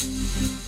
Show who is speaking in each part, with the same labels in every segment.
Speaker 1: Thank you.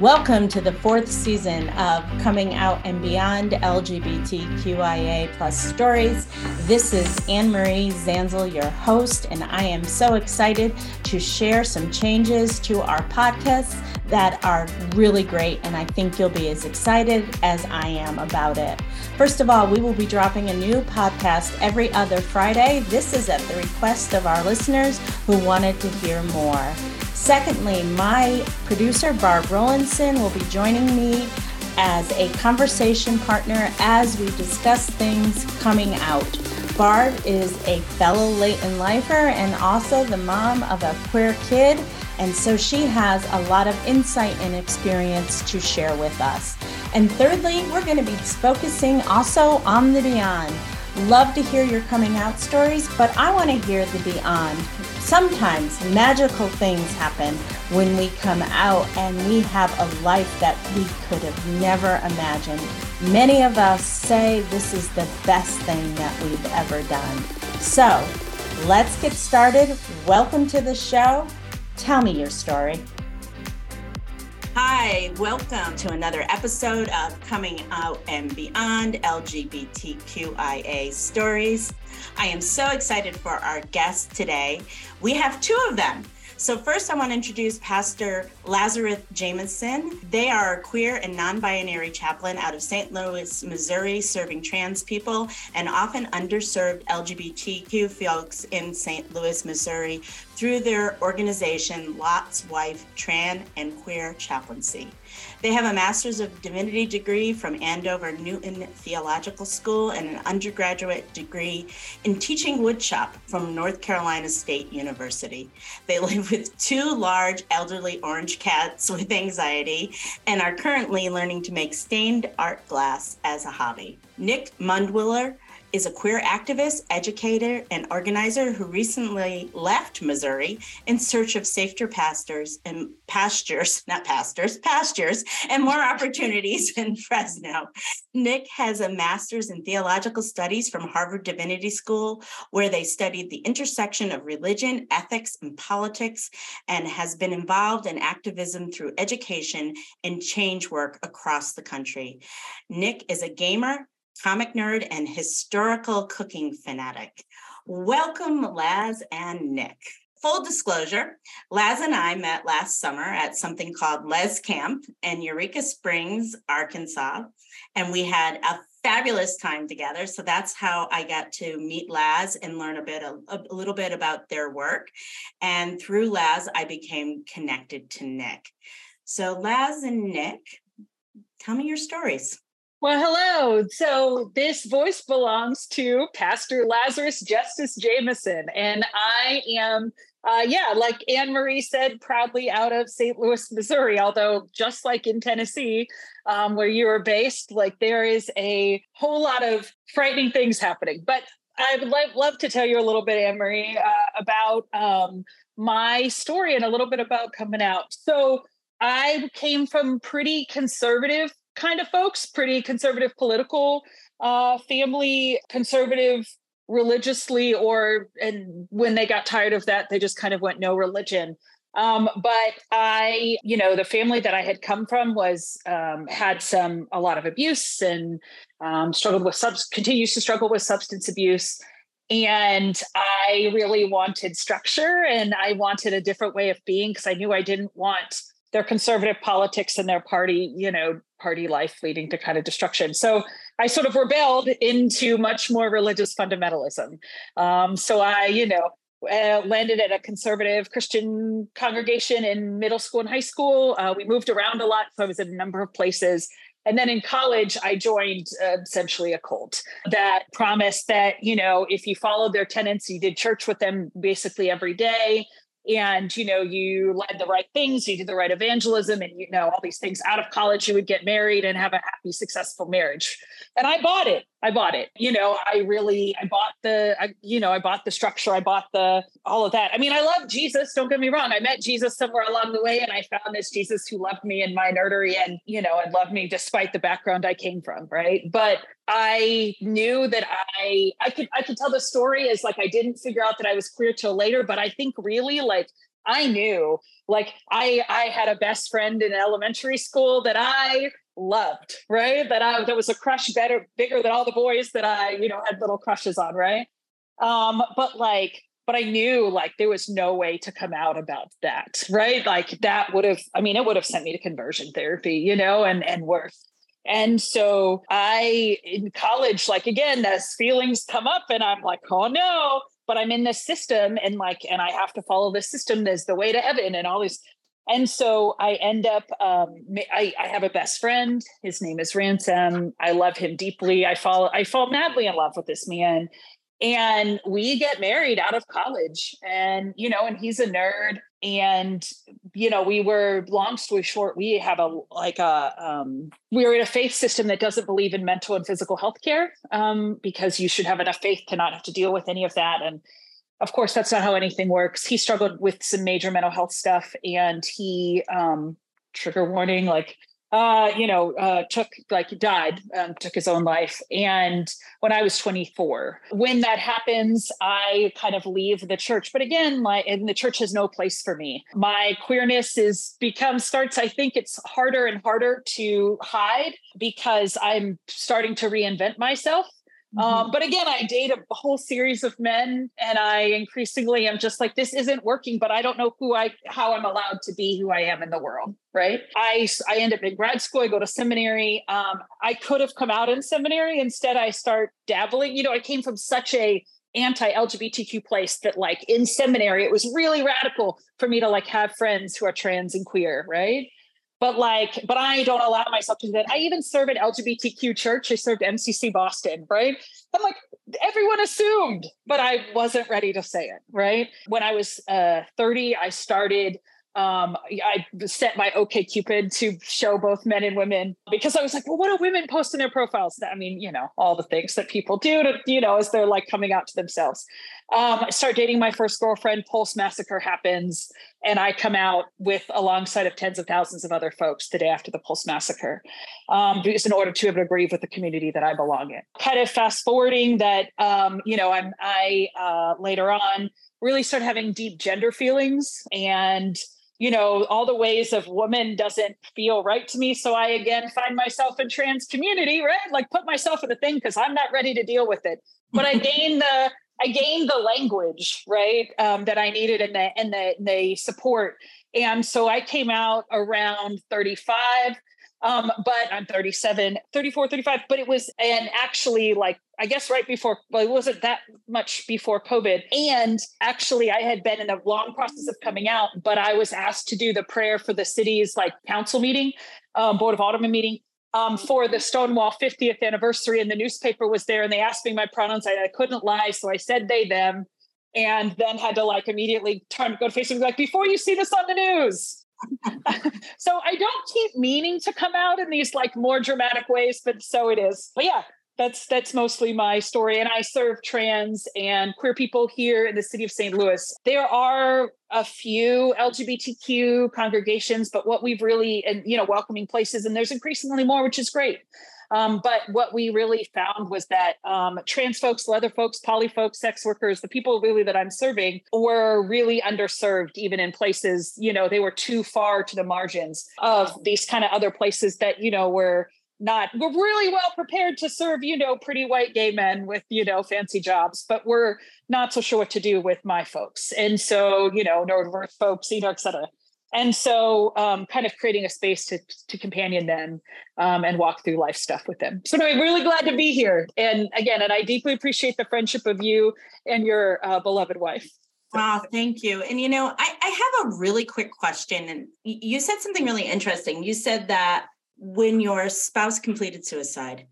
Speaker 1: Welcome to the fourth season of Coming Out and Beyond LGBTQIA plus stories. This is Anne Marie Zanzal, your host, and I am so excited to share some changes to our podcast that are really great, and I think you'll be as excited as I am about it. First of all, we will be dropping a new podcast every other Friday. This is at the request of our listeners who wanted to hear more. Secondly, my producer, Barb Rollinson, will be joining me as a conversation partner as we discuss things coming out. Barb is a fellow Leighton lifer and also the mom of a queer kid, and so she has a lot of insight and experience to share with us. And thirdly, we're going to be focusing also on the beyond. Love to hear your coming out stories, but I want to hear the beyond. Sometimes magical things happen when we come out and we have a life that we could have never imagined. Many of us say this is the best thing that we've ever done. So let's get started. Welcome to the show. Tell me your story. Hi, welcome to another episode of Coming Out and Beyond LGBTQIA Stories. I am so excited for our guest today. We have two of them. So, first, I want to introduce Pastor Lazarus Jameson. They are a queer and non binary chaplain out of St. Louis, Missouri, serving trans people and often underserved LGBTQ folks in St. Louis, Missouri through their organization, Lot's Wife Tran and Queer Chaplaincy. They have a Master's of Divinity degree from Andover Newton Theological School and an undergraduate degree in teaching woodshop from North Carolina State University. They live with two large elderly orange cats with anxiety and are currently learning to make stained art glass as a hobby. Nick Mundwiller is a queer activist, educator, and organizer who recently left Missouri in search of safer pastors and pastures, not pastors, pastures, and more opportunities in Fresno. Nick has a master's in theological studies from Harvard Divinity School, where they studied the intersection of religion, ethics, and politics, and has been involved in activism through education and change work across the country. Nick is a gamer, comic nerd, and historical cooking fanatic. Welcome, Laz and Nick. Full disclosure, Laz and I met last summer at something called Les Camp in Eureka Springs, Arkansas, and we had a fabulous time together. So that's how I got to meet Laz and learn a bit, a, a, little bit about their work. And through Laz, I became connected to Nick. So Laz and Nick, tell me your stories.
Speaker 2: Well, hello. So this voice belongs to Pastor Lazarus Justice Jameson, and I am, uh, yeah, like Anne Marie said, proudly out of St. Louis, Missouri. Although, just like in Tennessee, um, where you are based, like there is a whole lot of frightening things happening. But I would love, love to tell you a little bit, Anne Marie, uh, about um, my story and a little bit about coming out. So. I came from pretty conservative kind of folks, pretty conservative political uh, family, conservative religiously, or and when they got tired of that, they just kind of went no religion. Um, but I, you know, the family that I had come from was um, had some a lot of abuse and um, struggled with subs continues to struggle with substance abuse. And I really wanted structure and I wanted a different way of being because I knew I didn't want their conservative politics and their party, you know, party life leading to kind of destruction. So I sort of rebelled into much more religious fundamentalism. Um, so I, you know, uh, landed at a conservative Christian congregation in middle school and high school. Uh, we moved around a lot, so I was in a number of places. And then in college, I joined uh, essentially a cult that promised that, you know, if you followed their tenets, you did church with them basically every day, and you know you led the right things you did the right evangelism and you know all these things out of college you would get married and have a happy successful marriage. And i bought it. I bought it. You know i really i bought the I, you know i bought the structure. I bought the all of that. I mean i love jesus. Don't get me wrong. I met jesus somewhere along the way and i found this jesus who loved me in my nerdery and you know and loved me despite the background i came from right? But I knew that I I could I could tell the story as like I didn't figure out that I was queer till later, but I think really like I knew like I I had a best friend in elementary school that I loved, right? That I that was a crush better bigger than all the boys that I, you know, had little crushes on, right? Um, but like but I knew like there was no way to come out about that, right? Like that would have, I mean, it would have sent me to conversion therapy, you know, and and worse. And so I in college, like again, those feelings come up and I'm like, oh no, but I'm in this system and like, and I have to follow this system. There's the way to heaven and all these. And so I end up, um, I, I have a best friend. His name is Ransom. I love him deeply. I fall, I fall madly in love with this man and we get married out of college and you know and he's a nerd and you know we were long story short we have a like a um, we're in a faith system that doesn't believe in mental and physical health care um, because you should have enough faith to not have to deal with any of that and of course that's not how anything works. He struggled with some major mental health stuff and he um, trigger warning like uh, you know, uh, took like died, um, took his own life. And when I was 24, when that happens, I kind of leave the church. But again, my and the church has no place for me. My queerness is become starts. I think it's harder and harder to hide because I'm starting to reinvent myself. Mm-hmm. Um, but again, I date a whole series of men, and I increasingly am just like, this isn't working. But I don't know who I, how I'm allowed to be who I am in the world. Right? I I end up in grad school. I go to seminary. Um, I could have come out in seminary. Instead, I start dabbling. You know, I came from such a anti-LGBTQ place that like in seminary, it was really radical for me to like have friends who are trans and queer. Right? But like but i don't allow myself to do that i even serve at lgbtq church i served mcc boston right i'm like everyone assumed but i wasn't ready to say it right when i was uh, 30 i started um, I set my OK Cupid to show both men and women because I was like, well, what do women post in their profiles? I mean, you know, all the things that people do to, you know, as they're like coming out to themselves. Um, I start dating my first girlfriend. Pulse Massacre happens, and I come out with alongside of tens of thousands of other folks the day after the Pulse Massacre, um, because in order to be able to grieve with the community that I belong in. Kind of fast forwarding that, um, you know, I'm I uh, later on really start having deep gender feelings and you know all the ways of woman doesn't feel right to me so i again find myself in trans community right like put myself in a thing because i'm not ready to deal with it but i gain the i gained the language right um, that i needed and the and the, the support and so i came out around 35 um, but I'm 37, 34, 35. But it was, and actually, like, I guess right before, well, it wasn't that much before COVID. And actually, I had been in a long process of coming out, but I was asked to do the prayer for the city's like council meeting, um, Board of Alderman meeting. Um, for the Stonewall 50th anniversary, and the newspaper was there, and they asked me my pronouns. I, I couldn't lie, so I said they, them, and then had to like immediately turn go to Facebook like before you see this on the news so I don't keep meaning to come out in these like more dramatic ways, but so it is. But yeah, that's that's mostly my story and i serve trans and queer people here in the city of st louis. There are a few lgbtq congregations but what we've really and you know welcoming places and there's increasingly more which is great. Um, but what we really found was that um, trans folks, leather folks, poly folks, sex workers, the people really that I'm serving were really underserved, even in places, you know, they were too far to the margins of these kind of other places that, you know, were not we're really well prepared to serve you know pretty white gay men with you know fancy jobs but we're not so sure what to do with my folks and so you know neurodiverse folks you know et cetera and so um, kind of creating a space to, to companion them um, and walk through life stuff with them so anyway really glad to be here and again and i deeply appreciate the friendship of you and your uh, beloved wife
Speaker 1: Wow, thank you. And you know, I, I have a really quick question. And you said something really interesting. You said that when your spouse completed suicide,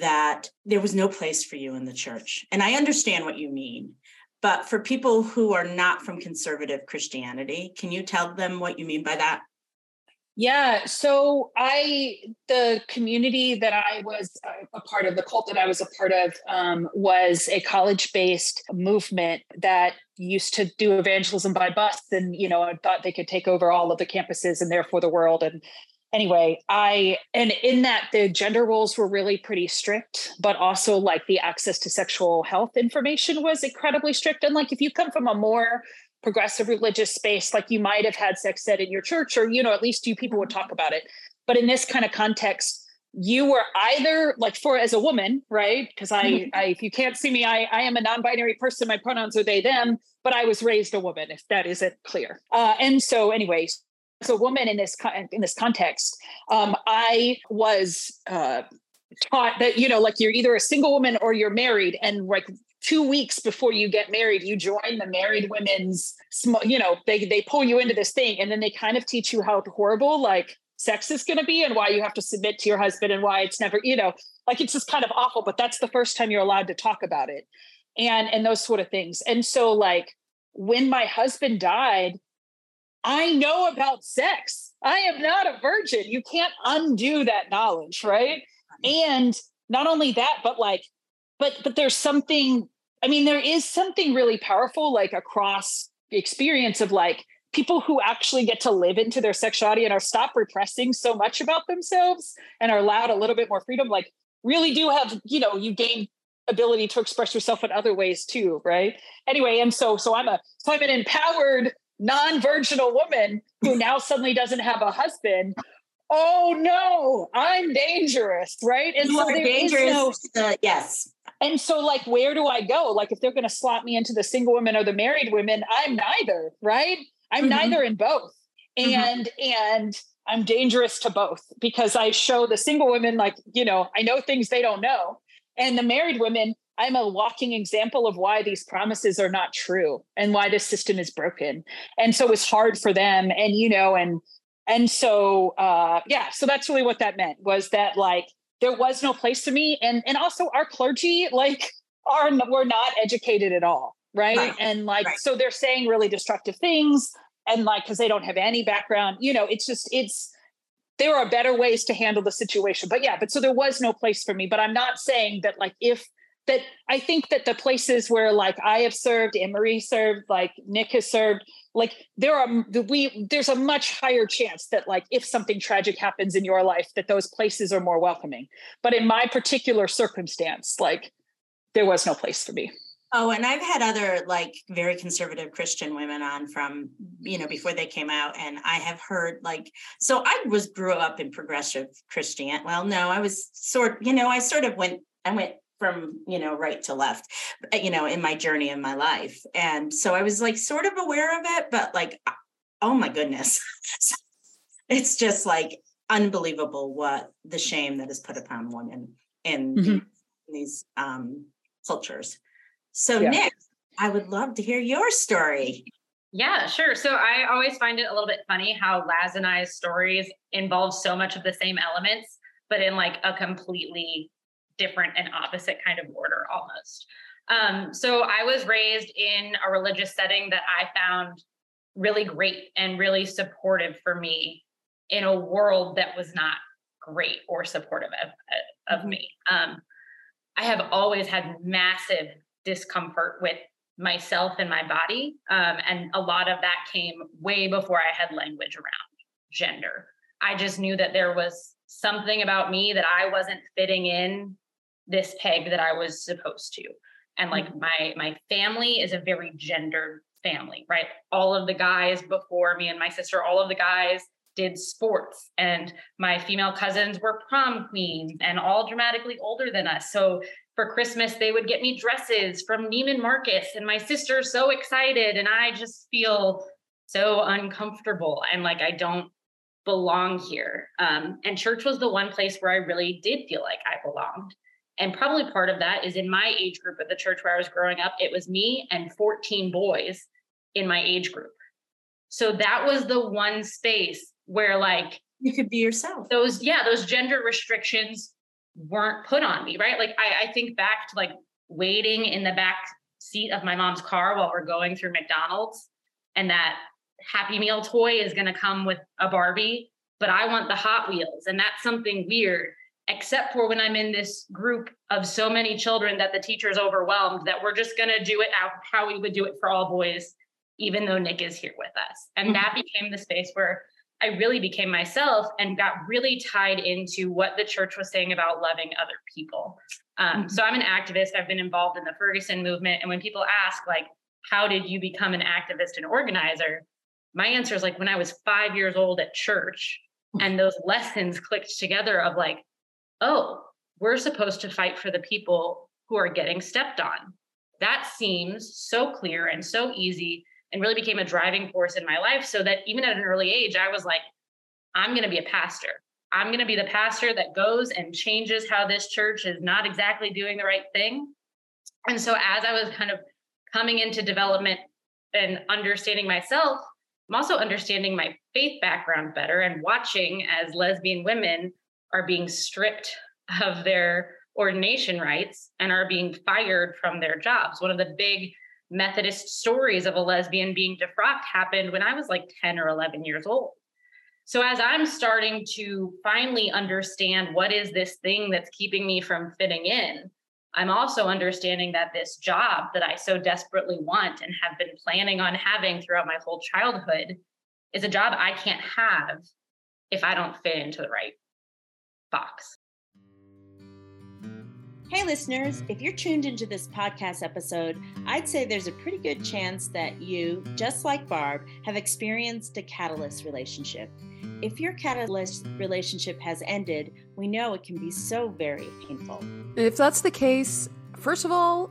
Speaker 1: that there was no place for you in the church. And I understand what you mean. But for people who are not from conservative Christianity, can you tell them what you mean by that?
Speaker 2: Yeah. So I, the community that I was a part of, the cult that I was a part of, um, was a college based movement that used to do evangelism by bus and, you know, thought they could take over all of the campuses and therefore the world. And anyway, I and in that the gender roles were really pretty strict, but also like the access to sexual health information was incredibly strict. And like if you come from a more progressive religious space, like you might have had sex ed in your church, or you know, at least you people would talk about it. But in this kind of context, you were either like for as a woman, right? Because I, I, if you can't see me, I, I am a non-binary person. My pronouns are they, them. But I was raised a woman, if that isn't clear. Uh, and so, anyways, as a woman in this in this context, um, I was uh, taught that you know, like you're either a single woman or you're married, and like two weeks before you get married, you join the married women's, you know, they they pull you into this thing, and then they kind of teach you how horrible like sex is going to be and why you have to submit to your husband and why it's never, you know, like it's just kind of awful. But that's the first time you're allowed to talk about it, and and those sort of things. And so like when my husband died, I know about sex. I am not a virgin. You can't undo that knowledge, right? And not only that, but like, but but there's something, I mean, there is something really powerful, like across the experience of like people who actually get to live into their sexuality and are stop repressing so much about themselves and are allowed a little bit more freedom, like really do have, you know, you gain ability to express yourself in other ways too, right? Anyway, and so so I'm a so I'm an empowered non-virginal woman who now suddenly doesn't have a husband oh no i'm dangerous right
Speaker 1: and you so dangerous no, uh, yes
Speaker 2: and so like where do i go like if they're going to slot me into the single women or the married women i'm neither right i'm mm-hmm. neither in both mm-hmm. and mm-hmm. and i'm dangerous to both because i show the single women like you know i know things they don't know and the married women I'm a walking example of why these promises are not true and why this system is broken. And so it's hard for them. And, you know, and, and so, uh, yeah, so that's really what that meant was that like there was no place to me. And, and also our clergy, like, are, we're not educated at all. Right. right. And like, right. so they're saying really destructive things. And like, cause they don't have any background, you know, it's just, it's, there are better ways to handle the situation. But yeah, but so there was no place for me. But I'm not saying that like if that I think that the places where like I have served, Marie served, like Nick has served, like there are we there's a much higher chance that like if something tragic happens in your life, that those places are more welcoming. But in my particular circumstance, like there was no place for me.
Speaker 1: Oh, and I've had other like very conservative Christian women on from, you know, before they came out. And I have heard like, so I was grew up in progressive Christian. Well, no, I was sort, you know, I sort of went, I went from you know right to left uh, you know in my journey in my life and so i was like sort of aware of it but like oh my goodness it's just like unbelievable what the shame that is put upon women in, mm-hmm. in these um, cultures so yeah. nick i would love to hear your story
Speaker 3: yeah, sure. So I always find it a little bit funny how Laz and I's stories involve so much of the same elements, but in like a completely different and opposite kind of order almost. Um, so I was raised in a religious setting that I found really great and really supportive for me in a world that was not great or supportive of, of mm-hmm. me. Um, I have always had massive discomfort with myself and my body. Um, and a lot of that came way before I had language around gender. I just knew that there was something about me that I wasn't fitting in this peg that I was supposed to. And like mm-hmm. my my family is a very gendered family, right? All of the guys before me and my sister, all of the guys did sports and my female cousins were prom queens and all dramatically older than us. So for Christmas, they would get me dresses from Neiman Marcus and my sister's so excited and I just feel so uncomfortable and like I don't belong here. Um, and church was the one place where I really did feel like I belonged. And probably part of that is in my age group at the church where I was growing up, it was me and 14 boys in my age group. So that was the one space where like
Speaker 1: you could be yourself.
Speaker 3: Those, yeah, those gender restrictions weren't put on me, right? Like I, I think back to like waiting in the back seat of my mom's car while we're going through McDonald's and that Happy Meal toy is going to come with a Barbie, but I want the Hot Wheels. And that's something weird except for when I'm in this group of so many children that the teacher's overwhelmed that we're just going to do it how we would do it for all boys, even though Nick is here with us. And mm-hmm. that became the space where I really became myself and got really tied into what the church was saying about loving other people. Um, mm-hmm. So I'm an activist. I've been involved in the Ferguson movement. And when people ask, like, how did you become an activist and organizer? My answer is like when I was five years old at church, mm. and those lessons clicked together of like, oh, we're supposed to fight for the people who are getting stepped on. That seems so clear and so easy and really became a driving force in my life. So that even at an early age, I was like, I'm going to be a pastor. I'm going to be the pastor that goes and changes how this church is not exactly doing the right thing. And so as I was kind of coming into development and understanding myself, I'm also understanding my faith background better and watching as lesbian women are being stripped of their ordination rights and are being fired from their jobs. One of the big Methodist stories of a lesbian being defrocked happened when I was like 10 or 11 years old. So as I'm starting to finally understand what is this thing that's keeping me from fitting in, I'm also understanding that this job that I so desperately want and have been planning on having throughout my whole childhood is a job I can't have if I don't fit into the right box.
Speaker 1: Hey, listeners, if you're tuned into this podcast episode, I'd say there's a pretty good chance that you, just like Barb, have experienced a catalyst relationship. If your catalyst relationship has ended, we know it can be so very painful.
Speaker 4: If that's the case, first of all,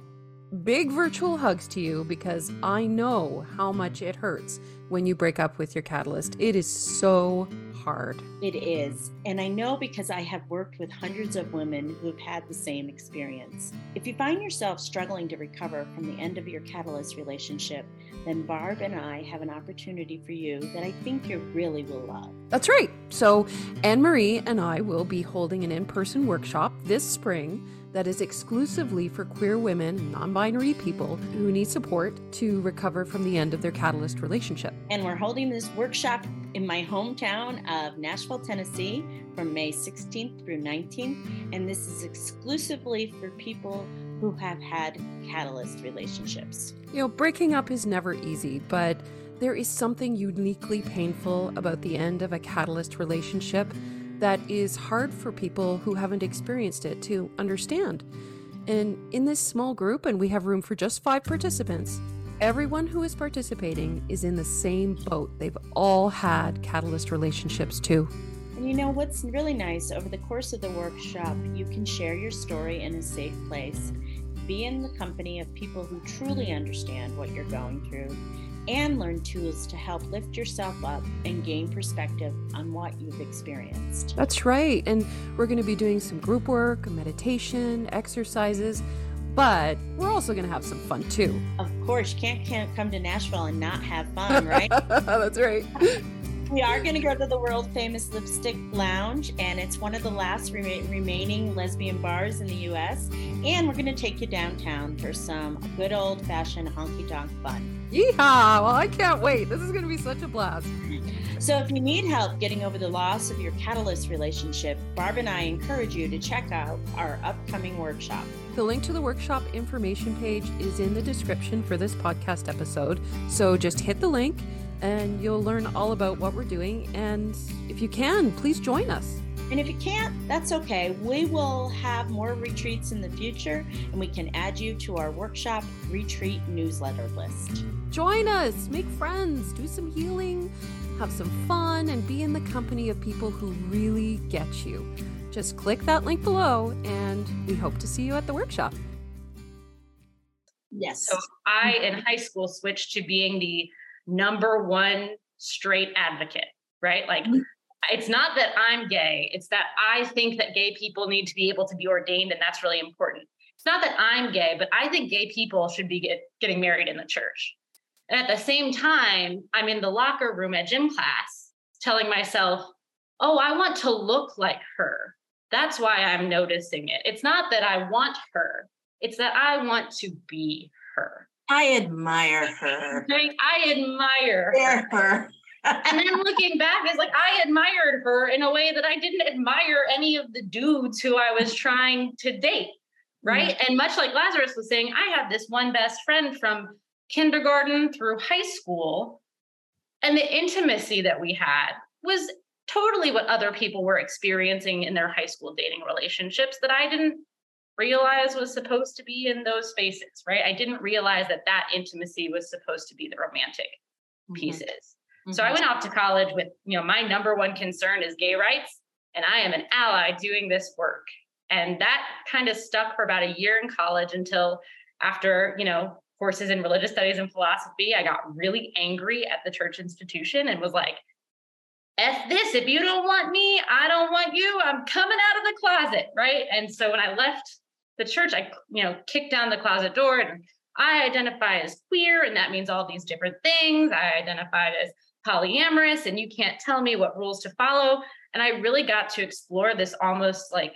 Speaker 4: big virtual hugs to you because I know how much it hurts when you break up with your catalyst. It is so hard.
Speaker 1: It is. And I know because I have worked with hundreds of women who have had the same experience. If you find yourself struggling to recover from the end of your catalyst relationship, then Barb and I have an opportunity for you that I think you really will love.
Speaker 4: That's right. So, Anne Marie and I will be holding an in person workshop this spring that is exclusively for queer women, non binary people who need support to recover from the end of their catalyst relationship.
Speaker 1: And we're holding this workshop in my hometown of Nashville, Tennessee from May 16th through 19th. And this is exclusively for people who have had catalyst relationships.
Speaker 4: You know, breaking up is never easy, but there is something uniquely painful about the end of a catalyst relationship that is hard for people who haven't experienced it to understand. And in this small group, and we have room for just five participants, everyone who is participating is in the same boat. They've all had catalyst relationships too.
Speaker 1: And you know what's really nice over the course of the workshop, you can share your story in a safe place, be in the company of people who truly understand what you're going through, and learn tools to help lift yourself up and gain perspective on what you've experienced.
Speaker 4: That's right. And we're going to be doing some group work, meditation, exercises, but we're also going to have some fun too.
Speaker 1: Of course, you can't, can't come to Nashville and not have fun, right?
Speaker 4: That's right.
Speaker 1: We are going to go to the world famous Lipstick Lounge, and it's one of the last re- remaining lesbian bars in the U.S. And we're going to take you downtown for some good old fashioned honky tonk fun.
Speaker 4: Yeehaw! Well, I can't wait. This is going to be such a blast.
Speaker 1: So, if you need help getting over the loss of your catalyst relationship, Barb and I encourage you to check out our upcoming workshop.
Speaker 4: The link to the workshop information page is in the description for this podcast episode. So, just hit the link and you'll learn all about what we're doing. And if you can, please join us.
Speaker 1: And if you can't, that's okay. We will have more retreats in the future and we can add you to our workshop retreat newsletter list.
Speaker 4: Join us, make friends, do some healing, have some fun, and be in the company of people who really get you. Just click that link below and we hope to see you at the workshop.
Speaker 1: Yes.
Speaker 3: So I, in high school, switched to being the number one straight advocate, right? Like, mm-hmm. it's not that I'm gay, it's that I think that gay people need to be able to be ordained, and that's really important. It's not that I'm gay, but I think gay people should be get, getting married in the church. And at the same time, I'm in the locker room at gym class telling myself, oh, I want to look like her. That's why I'm noticing it. It's not that I want her, it's that I want to be her.
Speaker 1: I admire her.
Speaker 3: I admire her. her. and then looking back, it's like I admired her in a way that I didn't admire any of the dudes who I was trying to date. Right. Mm-hmm. And much like Lazarus was saying, I had this one best friend from kindergarten through high school. And the intimacy that we had was totally what other people were experiencing in their high school dating relationships that I didn't realize was supposed to be in those spaces, right? I didn't realize that that intimacy was supposed to be the romantic mm-hmm. pieces. Mm-hmm. So I went off to college with, you know, my number one concern is gay rights, and I am an ally doing this work. And that kind of stuck for about a year in college until after, you know, courses in religious studies and philosophy, I got really angry at the church institution and was like, F this, if you don't want me, I don't want you. I'm coming out of the closet, right? And so when I left the church, I, you know, kicked down the closet door and I identify as queer, and that means all these different things. I identified as polyamorous, and you can't tell me what rules to follow. And I really got to explore this almost like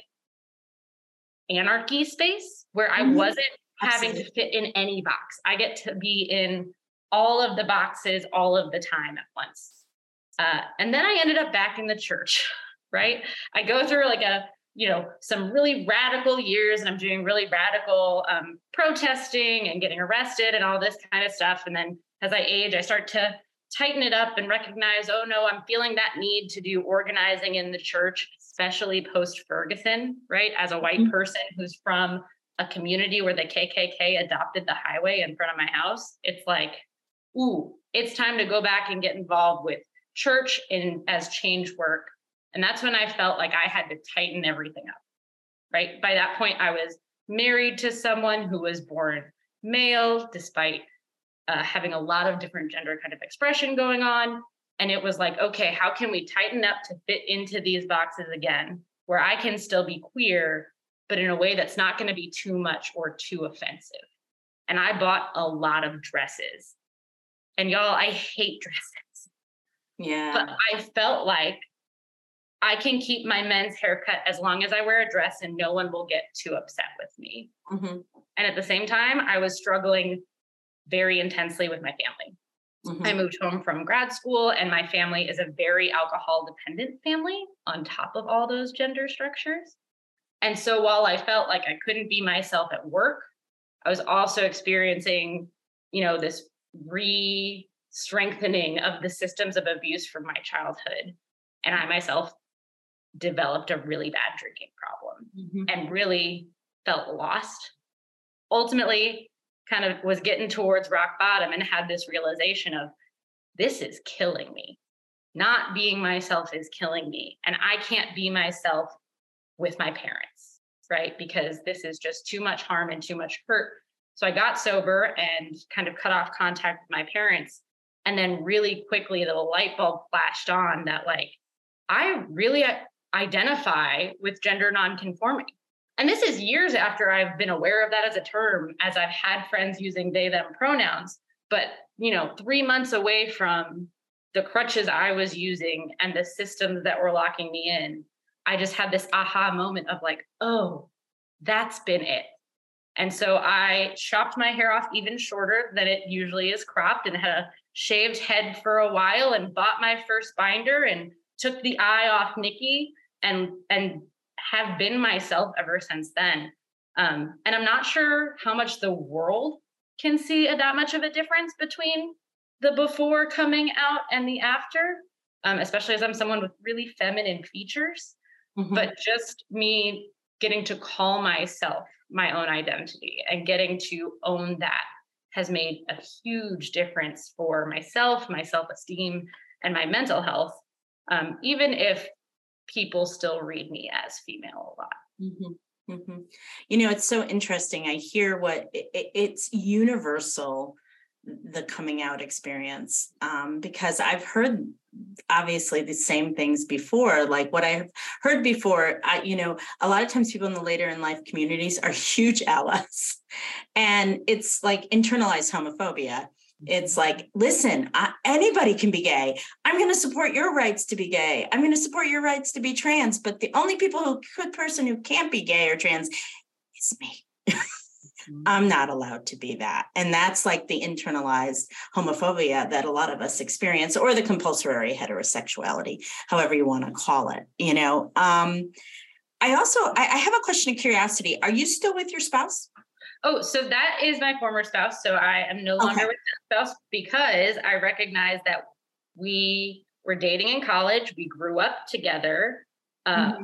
Speaker 3: anarchy space where I mm-hmm. wasn't having to fit in any box. I get to be in all of the boxes all of the time at once. Uh, and then I ended up back in the church, right? I go through like a, you know, some really radical years and I'm doing really radical um, protesting and getting arrested and all this kind of stuff. And then as I age, I start to tighten it up and recognize, oh no, I'm feeling that need to do organizing in the church, especially post Ferguson, right? As a white mm-hmm. person who's from a community where the KKK adopted the highway in front of my house, it's like, ooh, it's time to go back and get involved with church in as change work. And that's when I felt like I had to tighten everything up. Right. By that point, I was married to someone who was born male, despite uh, having a lot of different gender kind of expression going on. And it was like, okay, how can we tighten up to fit into these boxes again, where I can still be queer, but in a way that's not going to be too much or too offensive. And I bought a lot of dresses. And y'all, I hate dresses.
Speaker 1: Yeah.
Speaker 3: But I felt like I can keep my men's haircut as long as I wear a dress and no one will get too upset with me. Mm-hmm. And at the same time, I was struggling very intensely with my family. Mm-hmm. I moved home from grad school, and my family is a very alcohol dependent family on top of all those gender structures. And so while I felt like I couldn't be myself at work, I was also experiencing, you know, this re strengthening of the systems of abuse from my childhood. And I myself developed a really bad drinking problem mm-hmm. and really felt lost. Ultimately, kind of was getting towards rock bottom and had this realization of this is killing me. Not being myself is killing me. And I can't be myself with my parents, right? Because this is just too much harm and too much hurt. So I got sober and kind of cut off contact with my parents. And then really quickly, the light bulb flashed on that, like, I really identify with gender nonconforming. And this is years after I've been aware of that as a term, as I've had friends using they, them pronouns. But, you know, three months away from the crutches I was using and the systems that were locking me in, I just had this aha moment of like, oh, that's been it. And so I chopped my hair off even shorter than it usually is cropped and had a shaved head for a while and bought my first binder and took the eye off Nikki and and have been myself ever since then. Um, and I'm not sure how much the world can see that much of a difference between the before coming out and the after, um, especially as I'm someone with really feminine features. Mm-hmm. But just me getting to call myself my own identity and getting to own that has made a huge difference for myself, my self esteem, and my mental health. Um, even if people still read me as female a lot.
Speaker 1: Mm-hmm. Mm-hmm. You know, it's so interesting. I hear what it, it's universal the coming out experience um, because I've heard obviously the same things before like what i've heard before I, you know a lot of times people in the later in life communities are huge allies and it's like internalized homophobia it's like listen I, anybody can be gay i'm going to support your rights to be gay i'm going to support your rights to be trans but the only people who could person who can't be gay or trans is me Mm-hmm. I'm not allowed to be that. And that's like the internalized homophobia that a lot of us experience, or the compulsory heterosexuality, however you want to call it. You know, um, I also I, I have a question of curiosity. Are you still with your spouse?
Speaker 3: Oh, so that is my former spouse. So I am no longer okay. with that spouse because I recognize that we were dating in college. We grew up together. Uh, mm-hmm.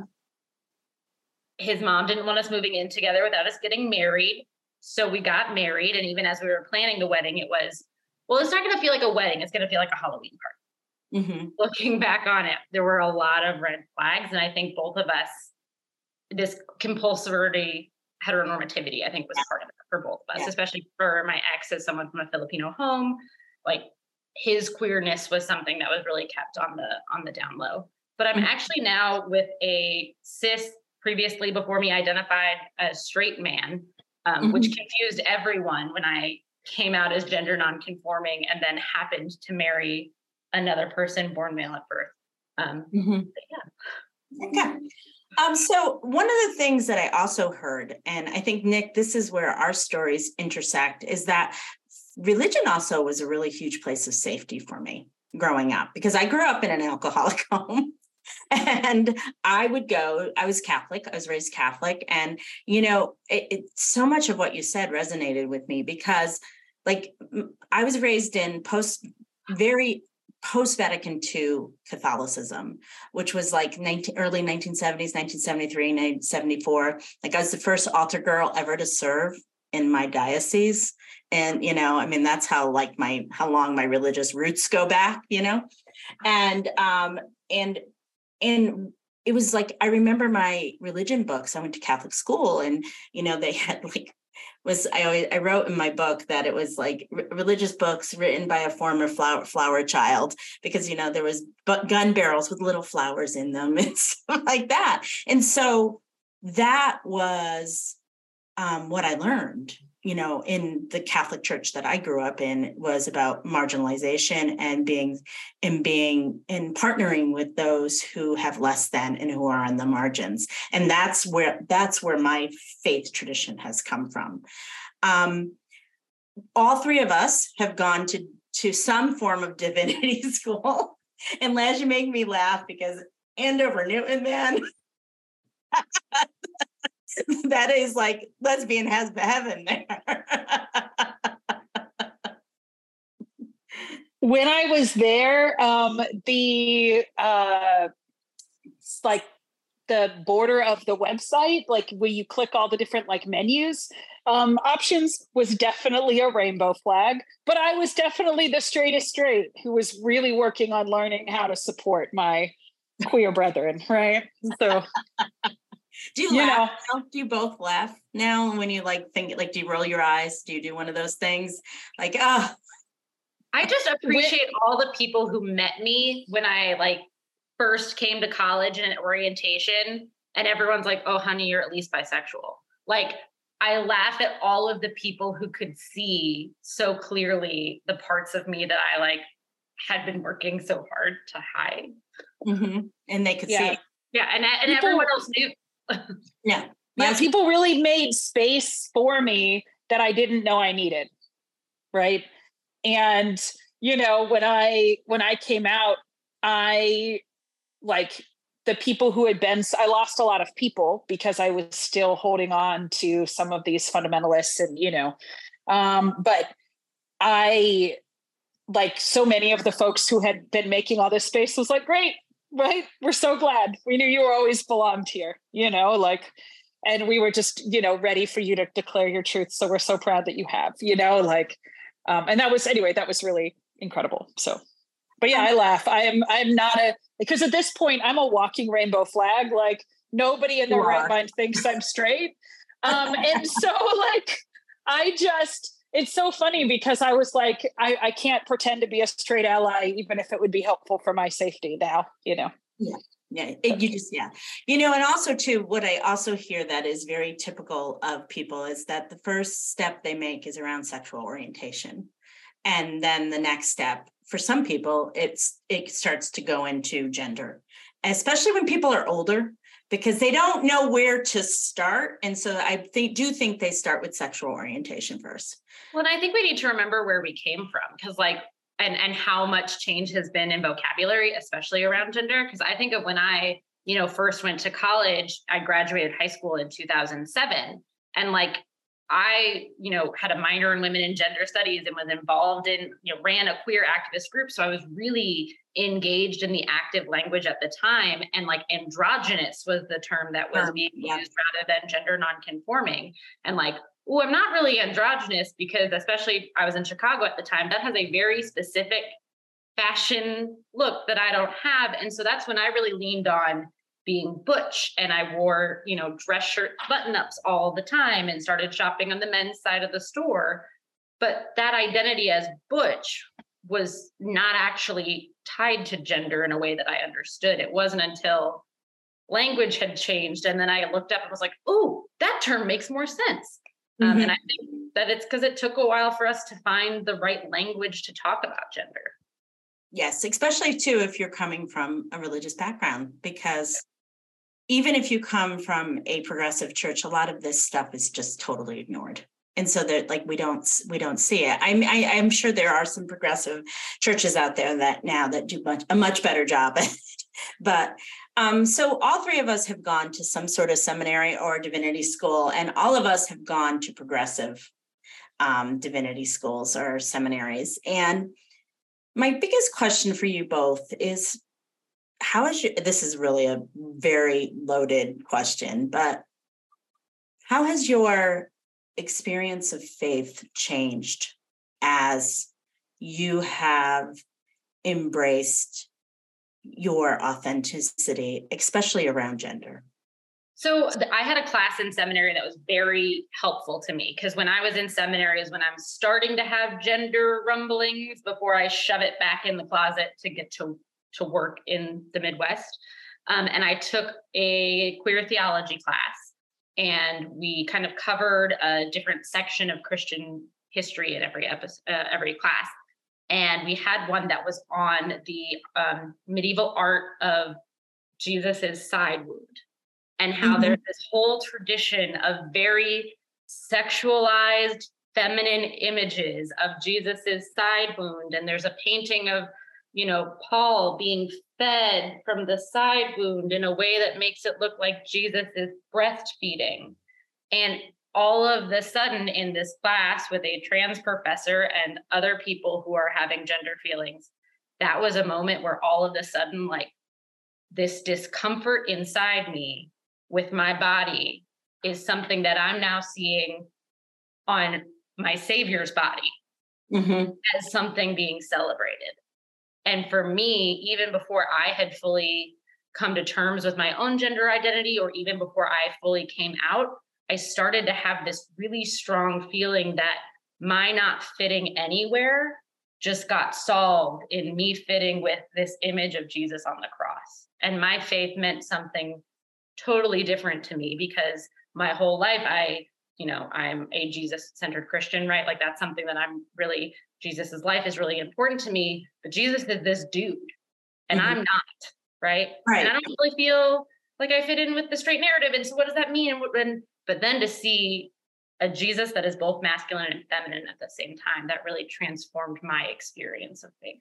Speaker 3: His mom didn't want us moving in together without us getting married. So we got married. And even as we were planning the wedding, it was, well, it's not going to feel like a wedding. It's going to feel like a Halloween party. Mm-hmm. Looking back on it, there were a lot of red flags. And I think both of us, this compulsory heteronormativity, I think was part of it for both of us, yeah. especially for my ex as someone from a Filipino home. Like his queerness was something that was really kept on the on the down low. But I'm mm-hmm. actually now with a cis, previously before me identified as straight man, um, mm-hmm. which confused everyone when I came out as gender nonconforming and then happened to marry another person born male at birth. Um, mm-hmm.
Speaker 1: Yeah. Okay. Um, so one of the things that I also heard, and I think Nick, this is where our stories intersect, is that religion also was a really huge place of safety for me growing up because I grew up in an alcoholic home. and I would go, I was Catholic, I was raised Catholic. And, you know, it, it, so much of what you said resonated with me because, like, I was raised in post very post Vatican II Catholicism, which was like 19, early 1970s, 1973, 1974. Like I was the first altar girl ever to serve in my diocese. And, you know, I mean, that's how like my, how long my religious roots go back, you know? And, um, and, and it was like, I remember my religion books. I went to Catholic school and, you know, they had like was I always I wrote in my book that it was like religious books written by a former flower flower child because you know there was but gun barrels with little flowers in them and stuff like that. And so that was um, what I learned you know in the catholic church that i grew up in was about marginalization and being and being and partnering with those who have less than and who are on the margins. And that's where that's where my faith tradition has come from. Um, all three of us have gone to to some form of divinity school. And laz you make me laugh because andover newton man that is like lesbian has the heaven there.
Speaker 2: when I was there, um, the uh, like the border of the website, like where you click all the different like menus, um, options was definitely a rainbow flag. But I was definitely the straightest straight who was really working on learning how to support my queer brethren, right? So
Speaker 1: Do you, you laugh? Know. Do you both laugh now when you like think like do you roll your eyes? Do you do one of those things? Like, ah.
Speaker 3: I just appreciate all the people who met me when I like first came to college and orientation and everyone's like, "Oh, honey, you're at least bisexual." Like I laugh at all of the people who could see so clearly the parts of me that I like had been working so hard to hide.
Speaker 1: Mm-hmm. And they could yeah. see it.
Speaker 3: Yeah, and and people, everyone else knew
Speaker 1: yeah.
Speaker 2: Yeah, people really made space for me that I didn't know I needed. Right. And, you know, when I when I came out, I like the people who had been I lost a lot of people because I was still holding on to some of these fundamentalists and, you know, um, but I like so many of the folks who had been making all this space was like, great, right? We're so glad. We knew you were always belonged here, you know, like, and we were just, you know, ready for you to declare your truth. So we're so proud that you have, you know, like, um, and that was, anyway, that was really incredible. So, but yeah, I laugh. I am, I'm not a, because at this point, I'm a walking rainbow flag. Like, nobody in their right mind thinks I'm straight. Um, and so, like, I just, it's so funny because I was like, I, I can't pretend to be a straight ally, even if it would be helpful for my safety now, you know?
Speaker 1: Yeah. Yeah, it, you just yeah, you know, and also too, what I also hear that is very typical of people is that the first step they make is around sexual orientation, and then the next step for some people it's it starts to go into gender, especially when people are older because they don't know where to start. And so I think do think they start with sexual orientation first.
Speaker 3: Well, and I think we need to remember where we came from because like and and how much change has been in vocabulary, especially around gender. Because I think of when I, you know, first went to college, I graduated high school in 2007. And like I, you know, had a minor in women and gender studies and was involved in, you know, ran a queer activist group. So I was really engaged in the active language at the time. And like androgynous was the term that was being yeah. used rather than gender nonconforming. And like, oh, I'm not really androgynous because, especially I was in Chicago at the time, that has a very specific fashion look that I don't have. And so that's when I really leaned on being butch and I wore, you know, dress shirt button ups all the time and started shopping on the men's side of the store. But that identity as butch was not actually tied to gender in a way that I understood. It wasn't until language had changed and then I looked up and was like, oh, that term makes more sense. Mm-hmm. Um, and I think that it's because it took a while for us to find the right language to talk about gender.
Speaker 1: Yes, especially too if you're coming from a religious background, because even if you come from a progressive church, a lot of this stuff is just totally ignored. And so that like we don't we don't see it. I'm I, am i am sure there are some progressive churches out there that now that do much a much better job but um, so all three of us have gone to some sort of seminary or divinity school, and all of us have gone to progressive um, divinity schools or seminaries. And my biggest question for you both is how is your this is really a very loaded question but how has your experience of faith changed as you have embraced your authenticity especially around gender?
Speaker 3: So I had a class in seminary that was very helpful to me because when I was in seminary is when I'm starting to have gender rumblings before I shove it back in the closet to get to to work in the Midwest. Um, and I took a queer theology class, and we kind of covered a different section of Christian history in every episode, uh, every class. And we had one that was on the um, medieval art of Jesus's side wound, and how mm-hmm. there's this whole tradition of very sexualized feminine images of Jesus's side wound, and there's a painting of you know, Paul being fed from the side wound in a way that makes it look like Jesus is breastfeeding. And all of the sudden in this class with a trans professor and other people who are having gender feelings, that was a moment where all of a sudden, like this discomfort inside me with my body is something that I'm now seeing on my savior's body mm-hmm. as something being celebrated. And for me, even before I had fully come to terms with my own gender identity, or even before I fully came out, I started to have this really strong feeling that my not fitting anywhere just got solved in me fitting with this image of Jesus on the cross. And my faith meant something totally different to me because my whole life I, you know, I'm a Jesus centered Christian, right? Like that's something that I'm really Jesus's life is really important to me, but Jesus is this dude and mm-hmm. I'm not, right?
Speaker 1: Right.
Speaker 3: And I don't really feel like I fit in with the straight narrative. And so what does that mean? And, and but then to see a Jesus that is both masculine and feminine at the same time, that really transformed my experience of faith.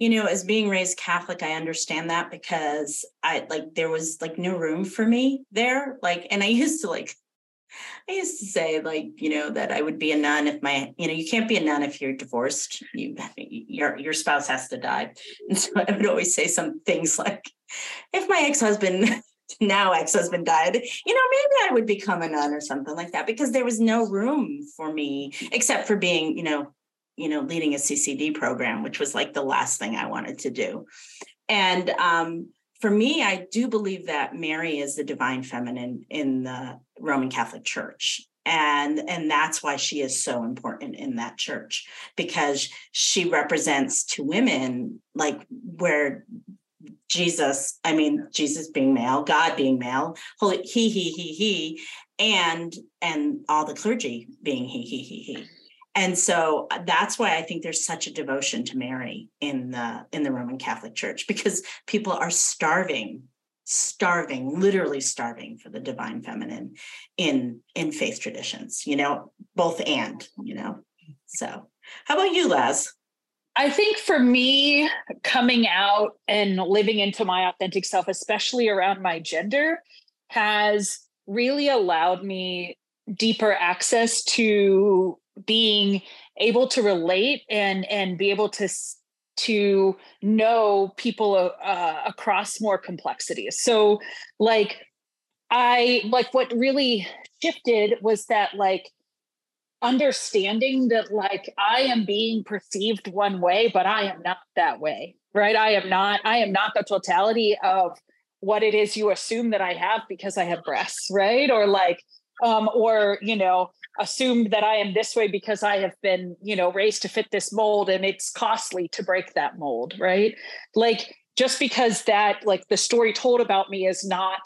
Speaker 1: You know, as being raised Catholic, I understand that because I like there was like no room for me there. Like, and I used to like I used to say, like, you know, that I would be a nun if my, you know, you can't be a nun if you're divorced. You, your your spouse has to die, and so I would always say some things like, if my ex husband, now ex husband died, you know, maybe I would become a nun or something like that because there was no room for me except for being, you know, you know, leading a CCD program, which was like the last thing I wanted to do, and um, for me, I do believe that Mary is the divine feminine in the Roman Catholic Church. And, and that's why she is so important in that church because she represents to women like where Jesus, I mean, Jesus being male, God being male, holy he, he, he, he, and and all the clergy being he, he, he, he and so uh, that's why i think there's such a devotion to mary in the in the roman catholic church because people are starving starving literally starving for the divine feminine in in faith traditions you know both and you know? So how about you laz?
Speaker 2: I think for me, coming out and living into my authentic self, especially around my gender, has really allowed me deeper access to being able to relate and and be able to to know people uh, across more complexities. So like i like what really shifted was that like understanding that like i am being perceived one way but i am not that way right? I am not i am not the totality of what it is you assume that i have because i have breasts right? Or like um or you know assumed that i am this way because i have been you know raised to fit this mold and it's costly to break that mold right like just because that like the story told about me is not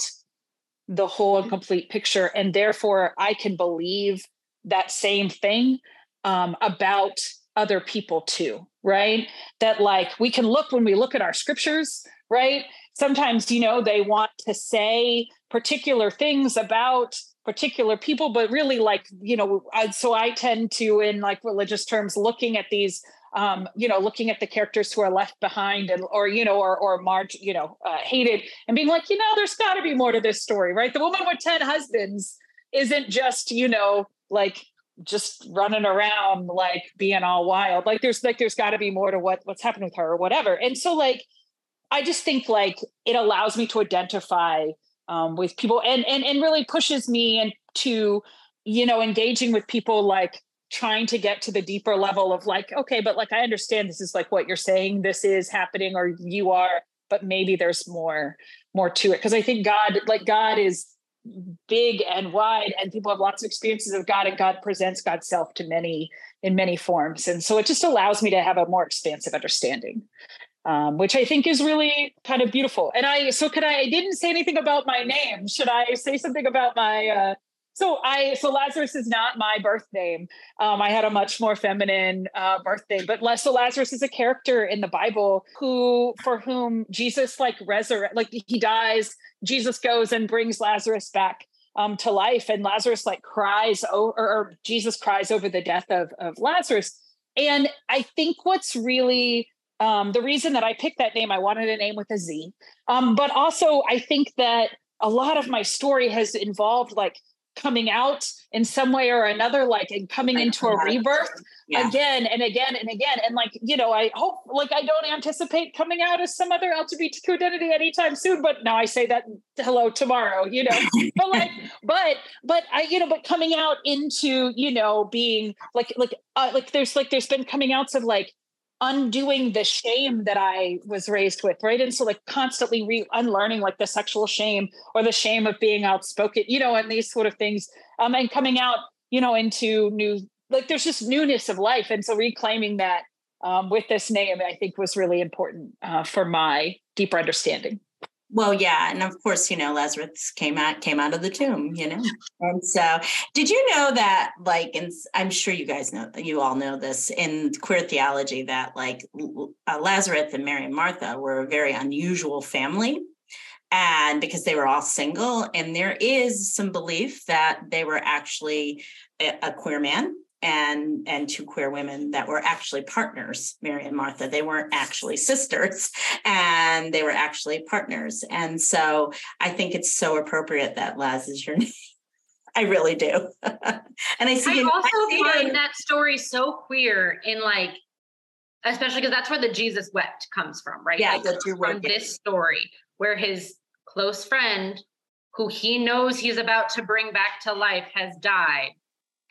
Speaker 2: the whole and complete picture and therefore i can believe that same thing um, about other people too, right? That like we can look when we look at our scriptures, right? Sometimes, you know, they want to say particular things about particular people, but really like, you know, I, so I tend to, in like religious terms, looking at these um, you know, looking at the characters who are left behind and, or, you know, or, or margin, you know, uh, hated and being like, you know, there's got to be more to this story, right? The woman with 10 husbands isn't just, you know, like just running around like being all wild like there's like there's got to be more to what what's happened with her or whatever and so like i just think like it allows me to identify um, with people and and and really pushes me into you know engaging with people like trying to get to the deeper level of like okay but like i understand this is like what you're saying this is happening or you are but maybe there's more more to it. Because i think god like god is big and wide and people have lots of experiences of god and god presents god's self to many in many forms. And so it just allows me to have a more expansive understanding um, which i think is really kind of beautiful and i so could i i didn't say anything about my name should i say something about my uh, so I so Lazarus is not my birth name. Um, I had a much more feminine uh, birth name, but so Lazarus is a character in the Bible who for whom Jesus like resurrect like he dies. Jesus goes and brings Lazarus back um, to life, and Lazarus like cries over, or Jesus cries over the death of of Lazarus. And I think what's really um, the reason that I picked that name, I wanted a name with a Z, um, but also I think that a lot of my story has involved like coming out in some way or another like and coming into a rebirth yeah. again and again and again. And like you know i hope like i don't anticipate coming out as some other lgbtq identity anytime soon but now i say that hello tomorrow you know? But like but but i you know but coming out into you know being like like uh, like there's like there's been coming outs of like undoing the shame that I was raised with, right? And so like constantly re- unlearning like the sexual shame or the shame of being outspoken, you know, and these sort of things. Um, and coming out, you know, into new like there's just newness of life. And so reclaiming that um, with this name, I think was really important uh, for my deeper understanding.
Speaker 1: Well, yeah, and of course, you know, Lazarus came out came out of the tomb, you know. And so, did you know that like and I'm sure you guys know you all know this in queer theology that like uh, Lazarus and Mary and Martha were a very unusual family and because they were all single and there is some belief that they were actually a, a queer man and and two queer women that were actually partners mary and martha. They weren't actually sisters and they were actually partners. And so i think it's so appropriate that laz is your name. I really do. And i see
Speaker 3: i also I see find it. that story so queer in like especially because that's where the jesus wept comes from right?
Speaker 1: Yeah
Speaker 3: like,
Speaker 1: that's your
Speaker 3: from this story where his close friend who he knows he's about to bring back to life has died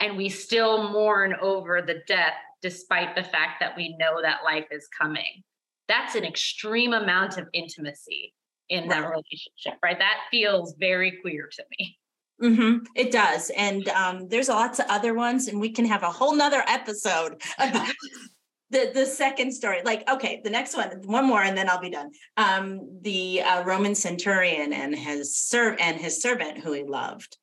Speaker 3: and we still mourn over the death despite the fact that we know that life is coming. That's an extreme amount of intimacy in that relationship, right? That feels very queer to me.
Speaker 1: Mm-hmm. It does. And um, there's lots of other ones, and we can have a whole nother episode about the, the second story. Like, okay, the next one, one more, and then I'll be done. Um, the uh, Roman centurion and his serv and his servant who he loved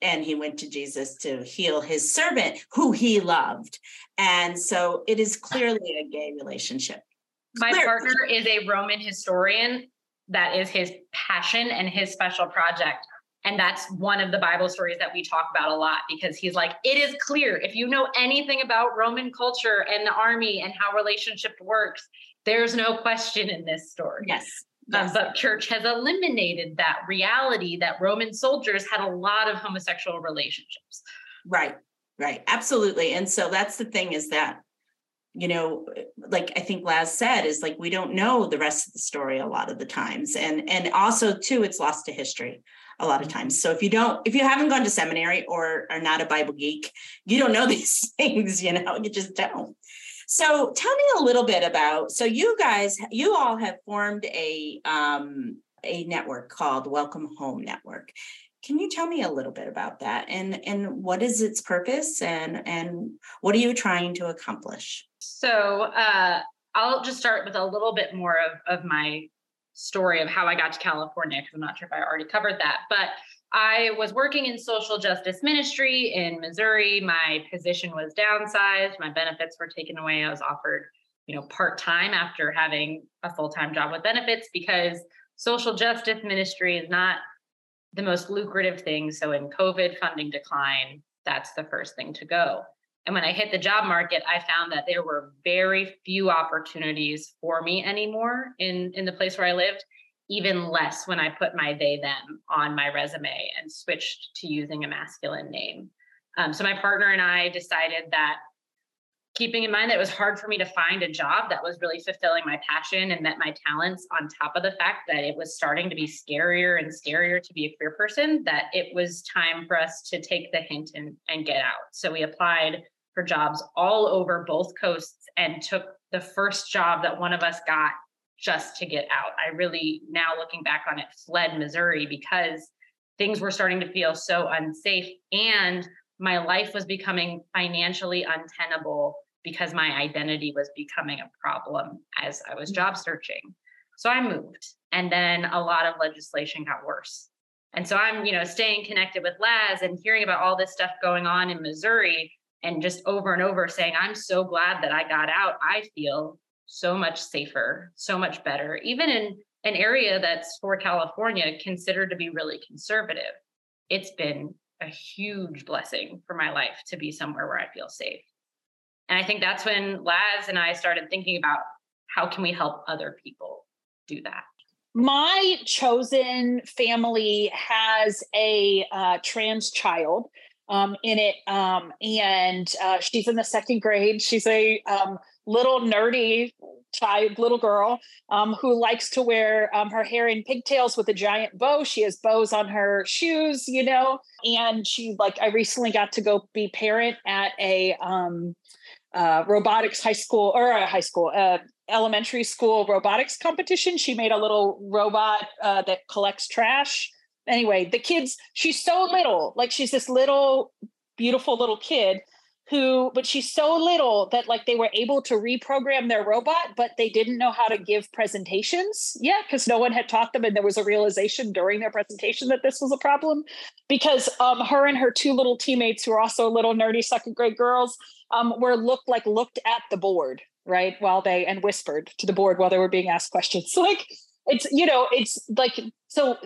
Speaker 1: and he went to Jesus to heal his servant who he loved. And so it is clearly a gay relationship.
Speaker 3: My clearly. partner is a Roman historian. That is his passion and his special project. And that's one of the Bible stories that we talk about a lot because he's like, it is clear if you know anything about Roman culture and the army and how relationship works, there's no question in this story.
Speaker 1: Yes.
Speaker 3: Um, but church has eliminated that reality that Roman soldiers had a lot of homosexual relationships.
Speaker 1: Right, right. Absolutely. And so that's the thing is that, you know, like I think Laz said, is like we don't know the rest of the story a lot of the times. And and also too, it's lost to history a lot of times. So if you don't, if you haven't gone to seminary or are not a Bible geek, you don't know these things, you know, you just don't. So tell me a little bit about so you guys, you all have formed a um a network called Welcome Home Network. Can you tell me a little bit about that and and what is its purpose and and what are you trying to accomplish?
Speaker 3: So uh, I'll just start with a little bit more of, of my story of how I got to California because I'm not sure if I already covered that. But I was working in social justice ministry in Missouri. My position was downsized. My benefits were taken away. I was offered, you know, part time after having a full time job with benefits because social justice ministry is not the most lucrative thing. So in COVID funding decline, that's the first thing to go. And when I hit the job market, I found that there were very few opportunities for me anymore in, in the place where I lived, even less when I put my they them on my resume and switched to using a masculine name. Um, so my partner and I decided that keeping in mind that it was hard for me to find a job that was really fulfilling my passion and met my talents on top of the fact that it was starting to be scarier and scarier to be a queer person that it was time for us to take the hint and, and get out so we applied for jobs all over both coasts and took the first job that one of us got just to get out i really now looking back on it fled missouri because things were starting to feel so unsafe and my life was becoming financially untenable because my identity was becoming a problem as I was mm-hmm. job searching. So I moved and then a lot of legislation got worse. And so I'm, you know, staying connected with Laz and hearing about all this stuff going on in Missouri and just over and over saying, I'm so glad that I got out. I feel so much safer, so much better, even in an area that's for California considered to be really conservative. It's been a huge blessing for my life to be somewhere where I feel safe. And I think that's when Laz and I started thinking about how can we help other people do that.
Speaker 2: My chosen family has a uh, trans child um, in it, um, and uh, she's in the second grade. She's a um, little nerdy child, little girl um, who likes to wear um, her hair in pigtails with a giant bow. She has bows on her shoes, you know, and she like I recently got to go be parent at a um, uh, robotics high school or a high school uh, elementary school robotics competition. She made a little robot uh, that collects trash. Anyway, the kids, she's so little, like she's this little, beautiful little kid who, but she's so little that like they were able to reprogram their robot, but they didn't know how to give presentations yet because no one had taught them. And there was a realization during their presentation that this was a problem because um, her and her two little teammates, who are also little nerdy second grade girls, um, were looked like looked at the board right while they and whispered to the board while they were being asked questions. so, like it's you know it's like so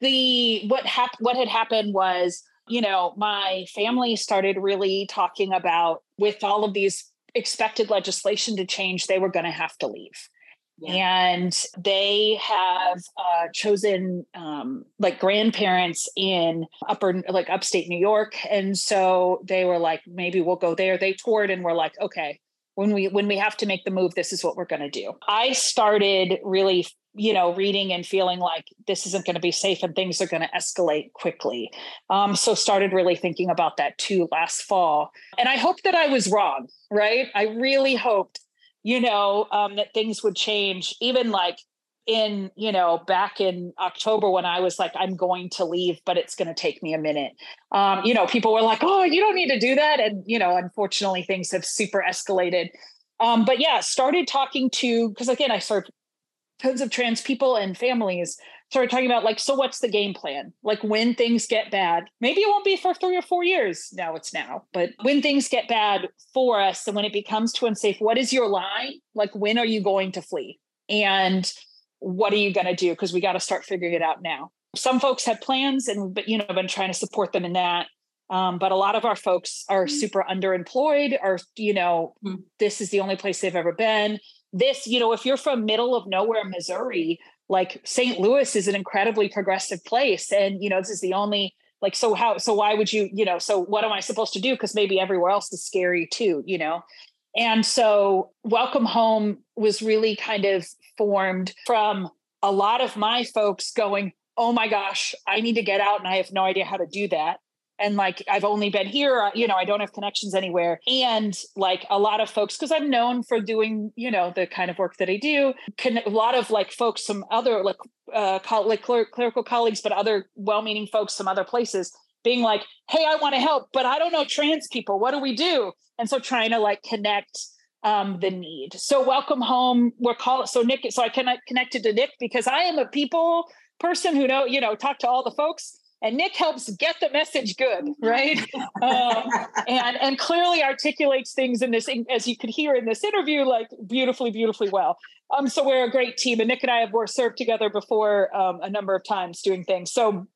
Speaker 2: the what happened what had happened was you know, my family started really talking about with all of these expected legislation to change, they were going to have to leave. Yeah. And they have uh, chosen um, like grandparents in upper, like upstate New York. And so they were like, maybe we'll go there. They toured and we're like, okay, when we when we have to make the move this is what we're going to do i started really you know reading and feeling like this isn't going to be safe and things are going to escalate quickly. Um, so started really thinking about that too last fall. And i hope that i was wrong right? I really hoped you know um, that things would change even like in you know back in october when i was like i'm going to leave but it's going to take me a minute. Um, you know people were like oh you don't need to do that. And you know unfortunately things have super escalated. Um, but yeah started talking to because again i serve tons of trans people and families started talking about like so what's the game plan like when things get bad maybe it won't be for three or four years now it's now but when things get bad for us and when it becomes too unsafe what is your line like when are you going to flee and what are you going to do? Because we got to start figuring it out now. Some folks have plans, and but you know, been trying to support them in that. Um, but a lot of our folks are mm-hmm. super underemployed, or you know, mm-hmm. this is the only place they've ever been. This, you know, if you're from middle of nowhere, Missouri, like St. Louis is an incredibly progressive place, and you know, this is the only like so how so why would you you know so what am i supposed to do because maybe everywhere else is scary too you know and so welcome home was really kind of formed from a lot of my folks going oh my gosh i need to get out and i have no idea how to do that and like I've only been here, uh, you know, I don't have connections anywhere. And like a lot of folks, because I'm known for doing, you know, the kind of work that I do, can a lot of like folks, some other like uh, like clerical colleagues, but other well-meaning folks, some other places, being like, "Hey, I want to help, but I don't know trans people. What do we do?" And so trying to like connect um, the need. So welcome home. We're called so Nick. So I connect connected to Nick because I am a people person who know you know talk to all the folks and Nick helps get the message good, right? um, and and clearly articulates things in this, as you could hear in this interview, like beautifully, beautifully well. Um, so we're a great team, and Nick and I have worked served together before um, a number of times doing things. So.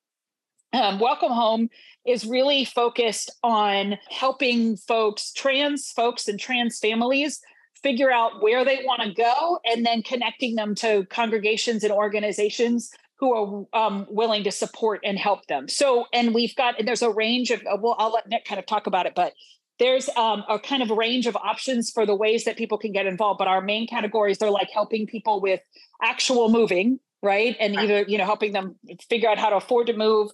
Speaker 2: Um, Welcome Home is really focused on helping folks, trans folks, and trans families figure out where they want to go and then connecting them to congregations and organizations who are um, willing to support and help them. So, and we've got, and there's a range of, well, I'll let Nick kind of talk about it, but there's um, a kind of range of options for the ways that people can get involved. But our main categories are like helping people with actual moving, right? And either, you know, helping them figure out how to afford to move,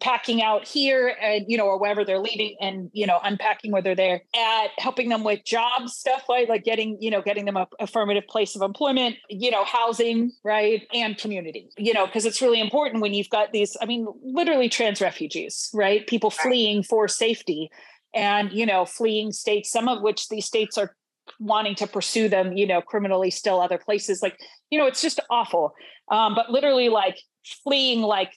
Speaker 2: packing out here and you know or wherever they're leaving and you know unpacking where they're there at helping them with job stuff right? Like getting you know getting them a affirmative place of employment you know housing right? And community you know because it's really important when you've got these i mean literally trans refugees right? People fleeing for safety and you know fleeing states some of which these states are wanting to pursue them you know criminally still other places like you know it's just awful. Um, but literally like fleeing like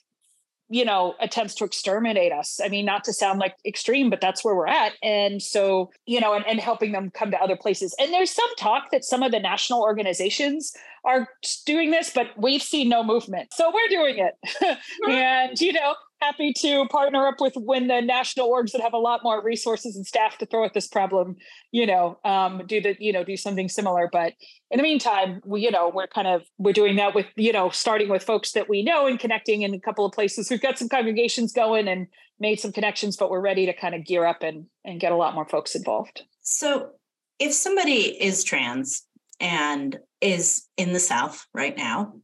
Speaker 2: you know, attempts to exterminate us. I mean, not to sound like extreme, but that's where we're at. And so, you know, and, and helping them come to other places. And there's some talk that some of the national organizations are doing this, but we've seen no movement. So we're doing it. and, you know, happy to partner up with when the national orgs that have a lot more resources and staff to throw at this problem, you know, um, do the, you know, do something similar. But in the meantime, we, you know, we're kind of we're doing that with, you know, starting with folks that we know and connecting in a couple of places. We've got some congregations going and made some connections, but we're ready to kind of gear up and and get a lot more folks involved.
Speaker 1: So if somebody is trans and is in the South right now,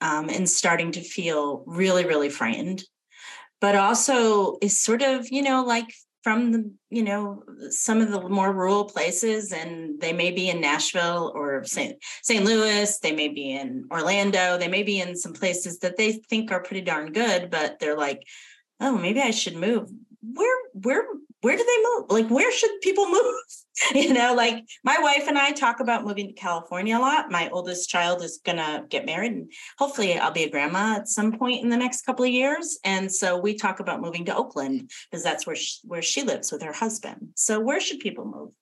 Speaker 1: um, and starting to feel really, really frightened but also is sort of, you know, like from the, you know, some of the more rural places, and they may be in Nashville or St. St. Louis, they may be in Orlando, they may be in some places that they think are pretty darn good, but they're like, oh, maybe I should move. Where, where, where do they move? Like, where should people move? you know, like my wife and I talk about moving to California a lot. My oldest child is going to get married and hopefully I'll be a grandma at some point in the next couple of years. And so we talk about moving to Oakland because that's where she, where she lives with her husband. So where should people move?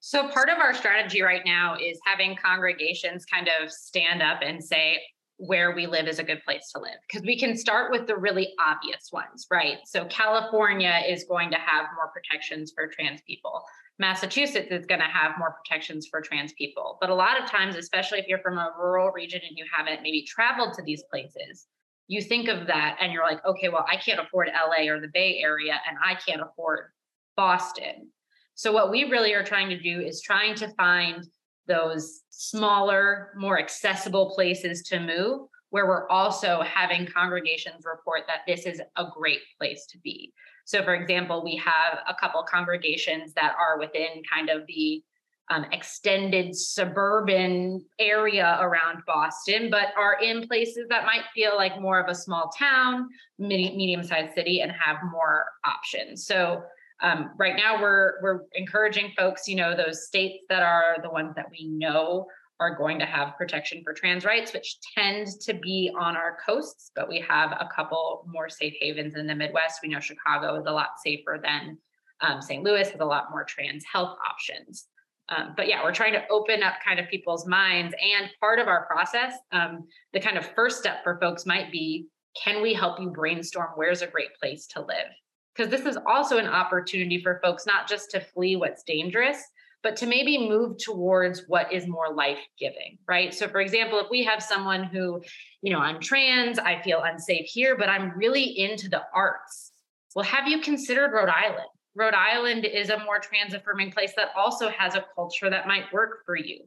Speaker 3: So part of our strategy right now is having congregations kind of stand up and say, where we live is a good place to live because we can start with the really obvious ones, right? So California is going to have more protections for trans people. Massachusetts is going to have more protections for trans people. But a lot of times, especially if you're from a rural region and you haven't maybe traveled to these places, you think of that and you're like, okay, well, I can't afford LA or the Bay Area and I can't afford Boston. So, what we really are trying to do is trying to find those smaller, more accessible places to move where we're also having congregations report that this is a great place to be. So, for example, we have a couple congregations that are within kind of the um, extended suburban area around Boston, but are in places that might feel like more of a small town, medium sized city, and have more options. So, um, right now we're we're encouraging folks, you know, those states that are the ones that we know are going to have protection for trans rights, which tend to be on our coasts, but we have a couple more safe havens in the Midwest. We know Chicago is a lot safer than um, St. Louis has a lot more trans health options. Um, but yeah, we're trying to open up kind of people's minds. And part of our process, um, the kind of first step for folks might be can we help you brainstorm where's a great place to live? Because this is also an opportunity for folks not just to flee what's dangerous, but to maybe move towards what is more life giving, right? So, for example, if we have someone who, you know, I'm trans, I feel unsafe here, but I'm really into the arts. well, have you considered Rhode Island? Rhode Island is a more trans affirming place that also has a culture that might work for you.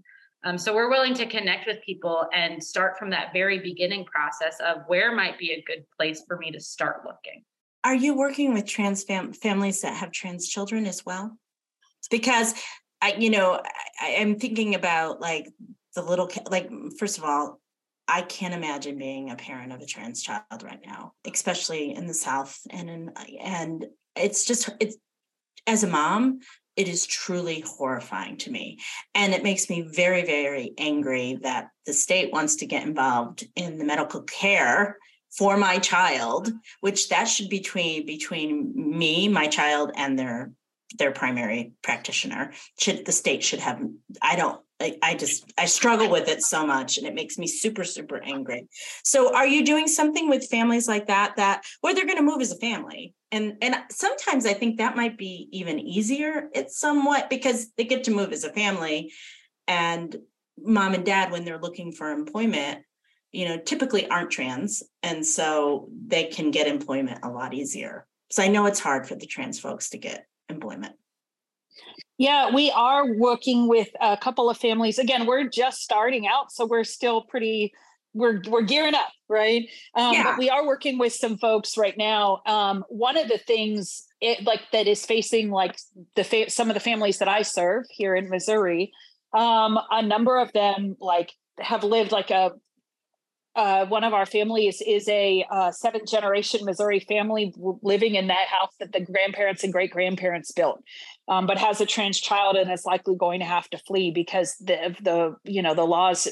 Speaker 3: Um, so we're willing to connect with people and start from that very beginning process of where might be a good place for me to start looking.
Speaker 1: Are you working with trans fam- families that have trans children as well? Because I, you know, I, am thinking about like the little, like first of all, I can't imagine being a parent of a trans child right now, especially in the South, and in, and it's just it's as a mom, it is truly horrifying to me. And it makes me very, very angry that the state wants to get involved in the medical care for my child, which that should be between between me, my child, and their their primary practitioner. Should the state should have I don't I, I just I struggle with it so much and it makes me super, super angry. So are you doing something with families like that that where they're going to move as a family? and and sometimes i think that might be even easier it's somewhat because they get to move as a family and mom and dad when they're looking for employment you know typically aren't trans and so they can get employment a lot easier so i know it's hard for the trans folks to get employment
Speaker 2: yeah, we are working with a couple of families. Again, we're just starting out, so we're still pretty we're we're gearing up, right? Um, yeah. But we are working with some folks right now. Um, one of the things it, like that is facing like the fa- some of the families that I serve here in Missouri. Um, a number of them like have lived like a uh, one of our families is a uh, seventh generation Missouri family living in that house that the grandparents and great grandparents built, um, but has a trans child and is likely going to have to flee because the the you know the laws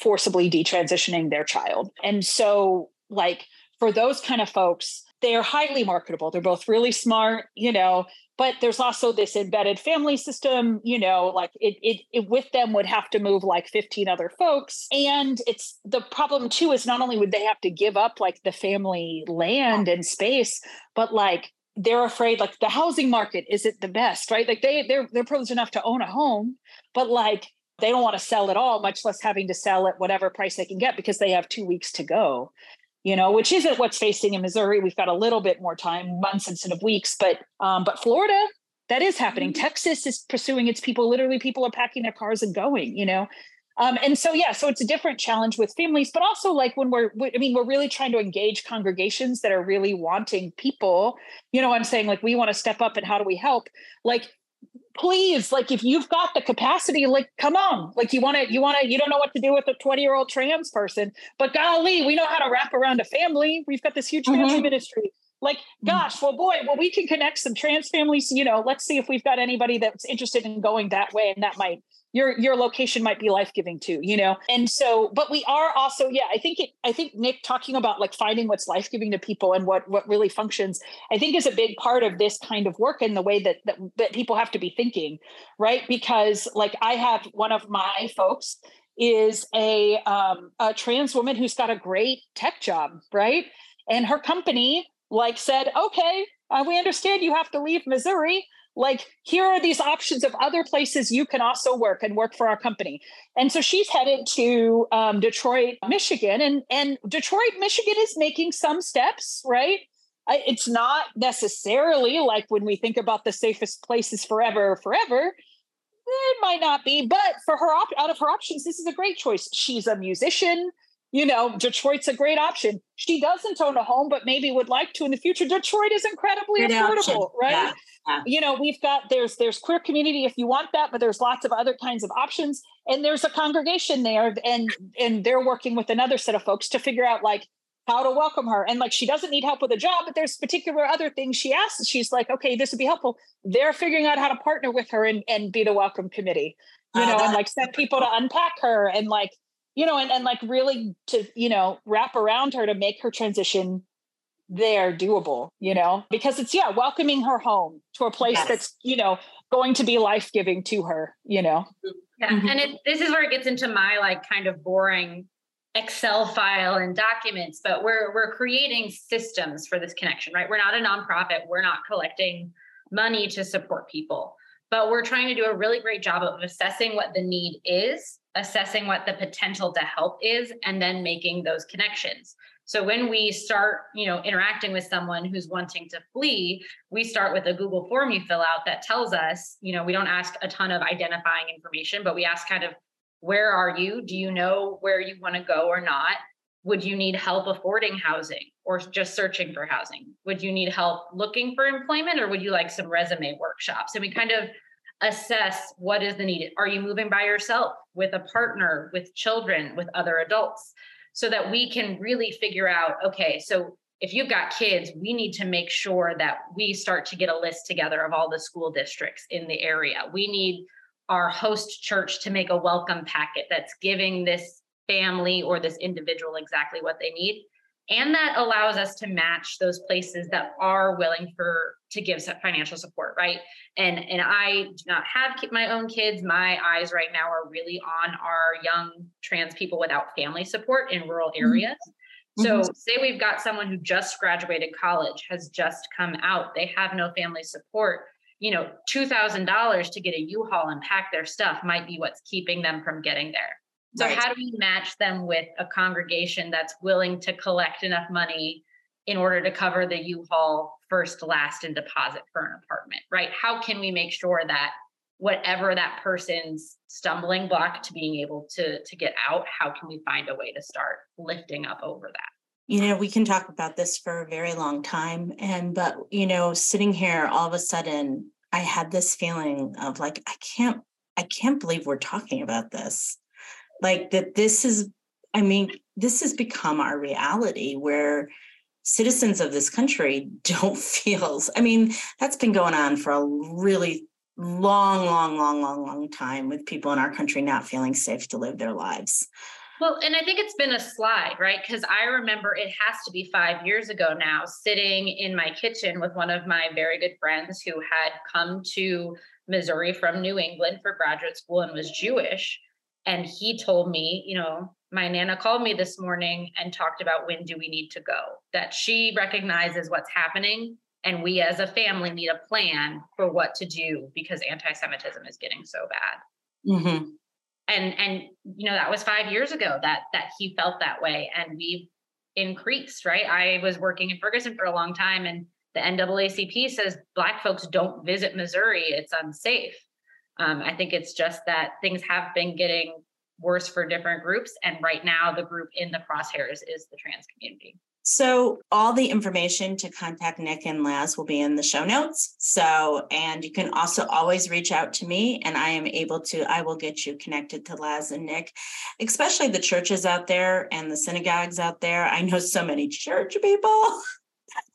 Speaker 2: forcibly detransitioning their child. And so, like for those kind of folks, they are highly marketable. They're both really smart, you know, but there's also this embedded family system you know like it, it, it with them would have to move like 15 other folks. And it's the problem too is not only would they have to give up like the family land and space but like they're afraid like the housing market isn't the best right? Like they they're they're privileged enough to own a home but like they don't want to sell at all much less having to sell at whatever price they can get because they have two weeks to go you know, which isn't what's facing in Missouri. We've got a little bit more time, months instead of weeks, but um, but Florida, that is happening. Mm-hmm. Texas is pursuing its people. Literally, people are packing their cars and going. You know, um, and so yeah, so it's a different challenge with families, but also like when we're, I mean, we're really trying to engage congregations that are really wanting people. You know, I'm saying like we want to step up, and how do we help? Like please like if you've got the capacity like come on. Like you want to you want to you don't know what to do with a 20 year old trans person but golly we know how to wrap around a family. We've got this huge family mm-hmm. ministry like mm. gosh well boy well we can connect some trans families you know let's see if we've got anybody that's interested in going that way and that might your your location might be life-giving too you know? And so but we are also yeah i think it i think nick talking about like finding what's life-giving to people and what what really functions i think is a big part of this kind of work and the way that that, that people have to be thinking right? Because like i have one of my folks is a um, a trans woman who's got a great tech job right? And her company like said okay uh, we understand you have to leave missouri. Like here are these options of other places you can also work and work for our company. And so she's headed to um, detroit michigan and and detroit michigan is making some steps right? It's not necessarily like when we think about the safest places forever forever it might not be but for her op- out of her options this is a great choice. She's a musician you know, Detroit's a great option. She doesn't own a home, but maybe would like to in the future. Detroit is incredibly great affordable, option. right? Yeah. Yeah. You know, we've got there's there's queer community if you want that, but there's lots of other kinds of options. And there's a congregation there, and and they're working with another set of folks to figure out like how to welcome her. And like she doesn't need help with a job, but there's particular other things she asks. She's like, okay, this would be helpful. They're figuring out how to partner with her and, and be the welcome committee, you uh, know, and like send people to unpack her and like you know, and, and like really to, you know, wrap around her to make her transition there doable, you know, because it's, yeah, welcoming her home to a place yes. that's, you know, going to be life giving to her, you know?
Speaker 3: Yeah. Mm-hmm. And it, this is where it gets into my like kind of boring Excel file and documents, but we're we're creating systems for this connection, right? We're not a nonprofit. We're not collecting money to support people, but we're trying to do a really great job of assessing what the need is assessing what the potential to help is, and then making those connections. So when we start, you know, interacting with someone who's wanting to flee, we start with a Google form you fill out that tells us, you know, we don't ask a ton of identifying information, but we ask kind of where are you? Do you know where you want to go or not? Would you need help affording housing or just searching for housing? Would you need help looking for employment or would you like some resume workshops? And we kind of assess what is the need. Are you moving by yourself, with a partner, with children, with other adults? So that we can really figure out okay, so if you've got kids, we need to make sure that we start to get a list together of all the school districts in the area. We need our host church to make a welcome packet that's giving this family or this individual exactly what they need and that allows us to match those places that are willing for to give financial support right and and i do not have my own kids my eyes right now are really on our young trans people without family support in rural mm-hmm. areas mm-hmm. so mm-hmm. say we've got someone who just graduated college has just come out they have no family support you know $2000 to get a u-haul and pack their stuff might be what's keeping them from getting there so right. how do we match them with a congregation that's willing to collect enough money in order to cover the U-Haul first, last, and deposit for an apartment, right? How can we make sure that whatever that person's stumbling block to being able to to get out, how can we find a way to start lifting up over that?
Speaker 1: You know, we can talk about this for a very long time. And but you know, sitting here all of a sudden, I had this feeling of like, I can't, I can't believe we're talking about this like that this is i mean this has become our reality where citizens of this country don't feel i mean that's been going on for a really long long long long long time with people in our country not feeling safe to live their lives
Speaker 3: well, and I think it's been a slide, right? Because I remember it has to be five years ago now, sitting in my kitchen with one of my very good friends who had come to Missouri from New England for graduate school and was Jewish. And he told me, you know, my Nana called me this morning and talked about when do we need to go, that she recognizes what's happening. And we as a family need a plan for what to do because anti Semitism is getting so bad. Mm-hmm. And, and, you know, that was five years ago that, that he felt that way. And we've increased, right? I was working in Ferguson for a long time and the NAACP says Black folks don't visit Missouri, it's unsafe. Um, I think it's just that things have been getting worse for different groups. And right now, the group in the crosshairs is the trans community.
Speaker 1: So, all the information to contact Nick and Laz will be in the show notes. So, and you can also always reach out to me, and I am able to, I will get you connected to Laz and Nick, especially the churches out there and the synagogues out there. I know so many church people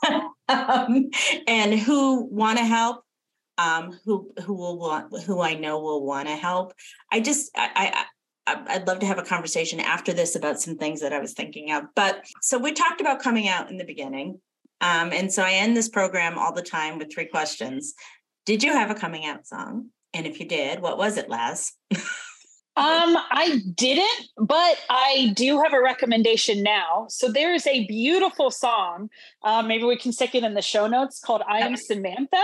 Speaker 1: um, and who want to help um, who who will want who I know will want to help. I just I, I I'd love to have a conversation after this about some things that I was thinking of. But so we talked about coming out in the beginning. Um, and so I end this program all the time with three questions. Did you have a coming out song? And if you did, what was it, Laz?
Speaker 2: um, I didn't, but I do have a recommendation now. So there's a beautiful song. Uh, maybe we can stick it in the show notes called I Am Samantha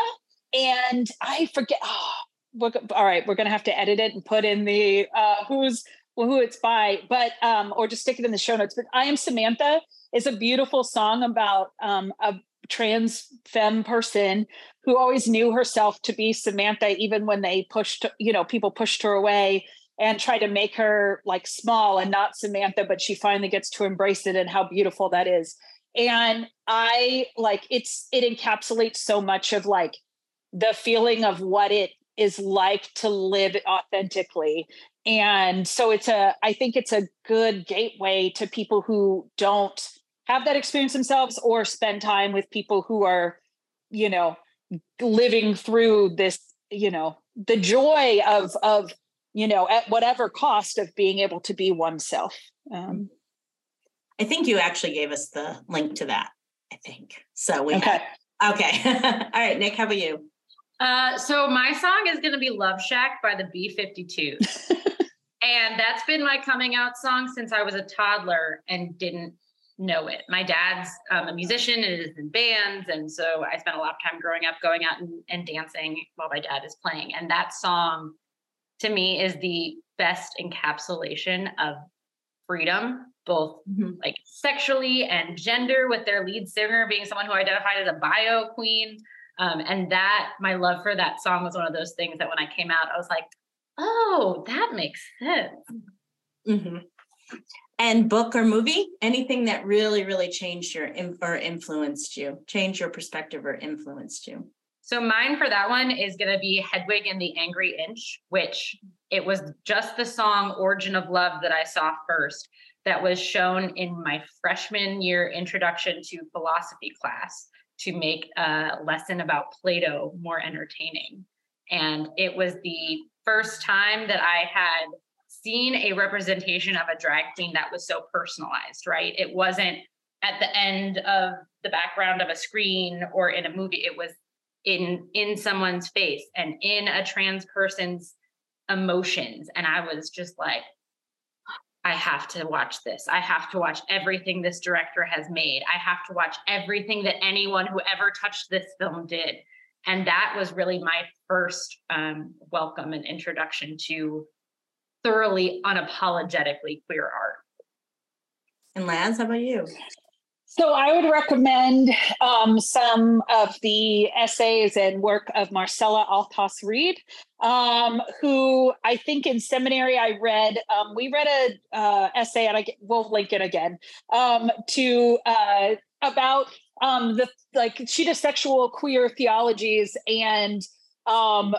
Speaker 2: and I forget. Oh, all right, we're gonna have to edit it and put in the uh, who's who it's by, but um, or just stick it in the show notes. But I am Samantha is a beautiful song about um, a trans femme person who always knew herself to be Samantha, even when they pushed, you know, people pushed her away and tried to make her like small and not Samantha, but she finally gets to embrace it and how beautiful that is. And I like it's it encapsulates so much of like the feeling of what it is like to live authentically. And so it's a i think it's a good gateway to people who don't have that experience themselves or spend time with people who are you know living through this you know the joy of of you know at whatever cost of being able to be oneself. Um,
Speaker 1: i think you actually gave us the link to that i think. So we okay. have, okay. All right nick how about you
Speaker 3: uh, so my song is going to be Love Shack by the B52s. and that's been my coming out song since I was a toddler and didn't know it. My dad's um, a musician and is in bands. And so I spent a lot of time growing up going out and, and dancing while my dad is playing. And that song to me is the best encapsulation of freedom, both mm-hmm. like sexually and gender, with their lead singer being someone who identified as a bio queen. Um, and that my love for that song was one of those things that when I came out, I was like, oh, that makes sense.
Speaker 1: Mm-hmm. And book or movie, anything that really, really changed your or influenced you, changed your perspective or influenced you.
Speaker 3: So mine for that one is going to be Hedwig and the Angry Inch, which it was just the song Origin of Love that I saw first that was shown in my freshman year introduction to philosophy class to make a lesson about Plato more entertaining. And it was the first time that I had seen a representation of a drag queen that was so personalized, right? It wasn't at the end of the background of a screen or in a movie. It was in in someone's face and in a trans person's emotions and i was just like i have to watch this. I have to watch everything this director has made. I have to watch everything that anyone who ever touched this film did. And that was really my first um, welcome and introduction to thoroughly unapologetically queer art.
Speaker 1: And laz how about you
Speaker 2: so I would recommend um, some of the essays and work of Marcella Althaus Reid, um, who I think in seminary I read. Um, we read a uh, essay, and I get, we'll link it again um, to uh, about um, the like sexual queer theologies and um,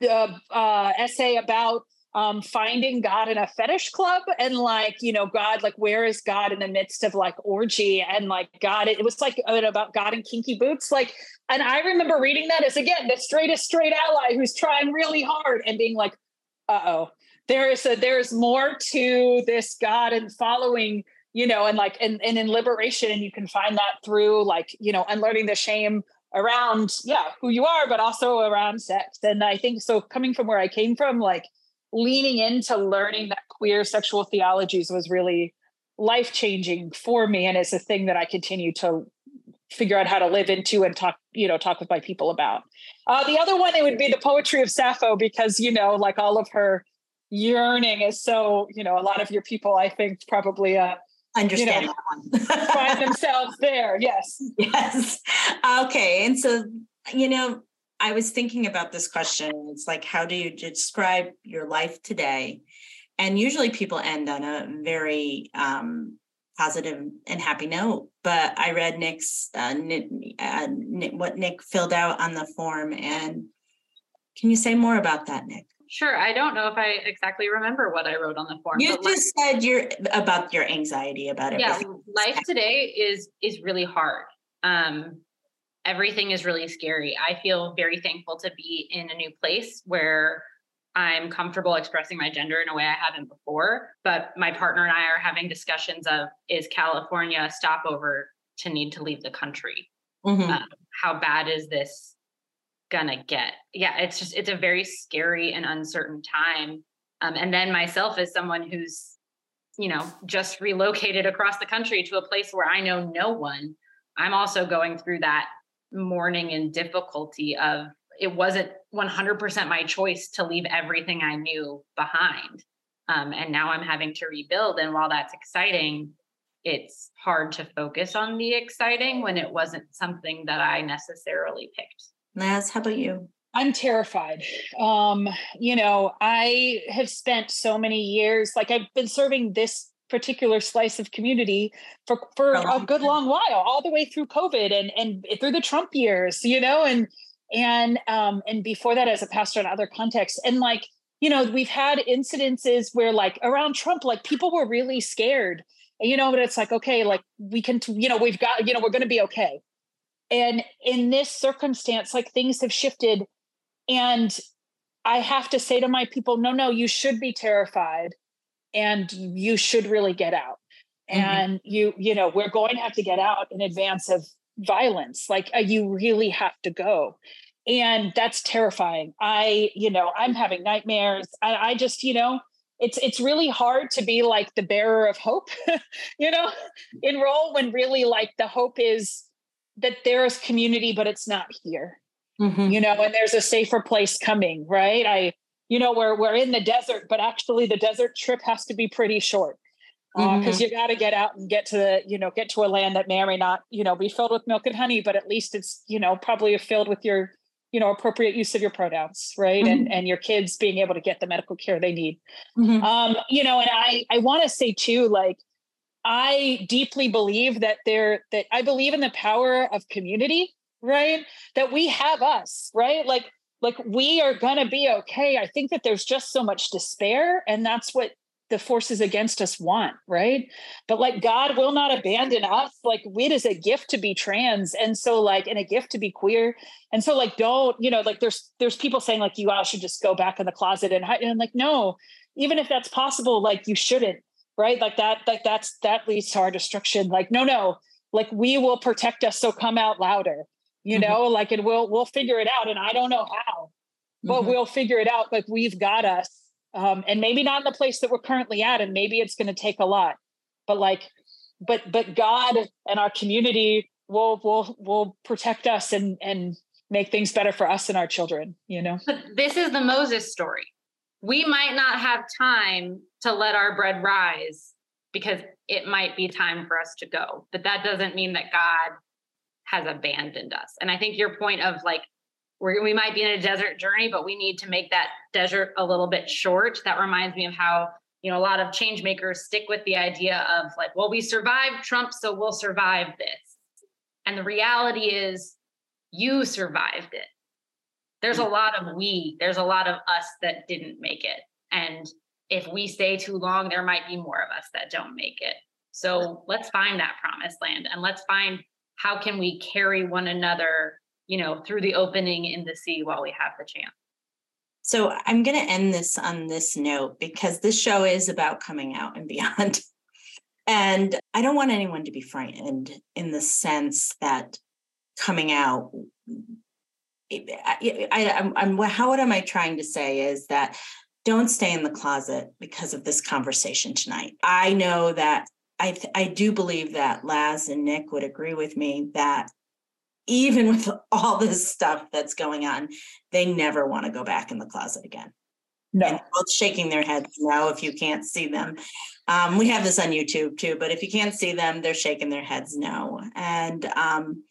Speaker 2: the uh, essay about um, finding God in a fetish club and like, you know, God, like, where is God in the midst of like orgy and like God, it, it was like about God in kinky boots. Like, and I remember reading that as again, the straightest straight ally who's trying really hard and being like, uh oh, there is a, there's more to this God and following, you know, and like, and, and in liberation. And you can find that through like, you know, unlearning the shame around, yeah, who you are, but also around sex. And I think so coming from where I came from, like, leaning into learning that queer sexual theologies was really life changing for me and it's a thing that I continue to figure out how to live into and talk you know talk with my people about. Uh, the other one it would be the poetry of sappho because you know like all of her yearning is so you know a lot of your people i think probably uh
Speaker 1: understand
Speaker 2: you know, find themselves there. Yes.
Speaker 1: Yes. Okay. And so you know I was thinking about this question. It's like, how do you describe your life today? And usually people end on a very um, positive and happy note. But I read Nick's, uh, Nick, uh, Nick, what Nick filled out on the form. And can you say more about that, Nick?
Speaker 3: Sure. I don't know if I exactly remember what I wrote on the form.
Speaker 1: You just life, said you're about your anxiety about it.
Speaker 3: Yeah, life today is is really hard. Um, everything is really scary. I feel very thankful to be in a new place where I'm comfortable expressing my gender in a way I haven't before. But my partner and I are having discussions of is California a stopover to need to leave the country? Mm-hmm. Um, how bad is this gonna get? Yeah, it's just it's a very scary and uncertain time. Um, and then myself as someone who's you know just relocated across the country to a place where I know no one. I'm also going through that mourning and difficulty of it wasn't 100% my choice to leave everything I knew behind. Um, and now I'm having to rebuild. And while that's exciting, it's hard to focus on the exciting when it wasn't something that I necessarily picked.
Speaker 1: Laz, how about you?
Speaker 2: I'm terrified. Um, you know, I have spent so many years, like I've been serving this particular slice of community for for a good long while, all the way through COVID and and through the Trump years, you know, and and um and before that as a pastor in other contexts. And like, you know, we've had incidences where like around Trump, like people were really scared. And you know, but it's like, okay, like we can, you know, we've got, you know, we're gonna be okay. And in this circumstance, like things have shifted. And I have to say to my people, no, no, you should be terrified and you should really get out. Mm-hmm. and you you know we're going to have to get out in advance of violence like uh, you really have to go. And that's terrifying. I you know i'm having nightmares. I, I just you know it's it's really hard to be like the bearer of hope you know in role when really like the hope is that there is community but it's not here. Mm-hmm. you know and there's a safer place coming right? I you know, we're we're in the desert, but actually the desert trip has to be pretty short. because uh, mm-hmm. you got to get out and get to the you know get to a land that may or may not you know be filled with milk and honey but at least it's you know probably filled with your you know appropriate use of your pronouns right mm-hmm. and and your kids being able to get the medical care they need mm-hmm. um you know and i i want to say too like i deeply believe that there that i believe in the power of community right that we have us right like like we are going to be okay i think that there's just so much despair and that's what the forces against us want, right? But like God will not abandon us. Like it is a gift to be trans. And so like and a gift to be queer. And so like don't, you know, like there's there's people saying like you all should just go back in the closet and hide. And I'm like, no, even if that's possible, like you shouldn't, right? Like that, like that's that leads to our destruction. Like, no, no, like we will protect us. So come out louder, you mm-hmm. know, like and we'll we'll figure it out. And I don't know how, but mm-hmm. we'll figure it out. Like we've got us um, and maybe not in the place that we're currently at and maybe it's going to take a lot but like but but god and our community will will will protect us and and make things better for us and our children you know
Speaker 3: but this is the moses story we might not have time to let our bread rise because it might be time for us to go but that doesn't mean that god has abandoned us and i think your point of like we might be in a desert journey, but we need to make that desert a little bit short. That reminds me of how you know a lot of change makers stick with the idea of like, well, we survived Trump, so we'll survive this. And the reality is, you survived it. There's a lot of we. There's a lot of us that didn't make it, and if we stay too long, there might be more of us that don't make it. So let's find that promised land and let's find how can we carry one another you know, through the opening in the sea while we have the chance.
Speaker 1: So I'm going to end this on this note because this show is about coming out and beyond. And I don't want anyone to be frightened in the sense that coming out. I, I, I'm, how what am I trying to say is that don't stay in the closet because of this conversation tonight. I know that I I do believe that Laz and Nick would agree with me that even with all this stuff that's going on, they never want to go back in the closet again. No. And both shaking their heads now if you can't see them. Um, we have this on YouTube too, but if you can't see them, they're shaking their heads no. And um,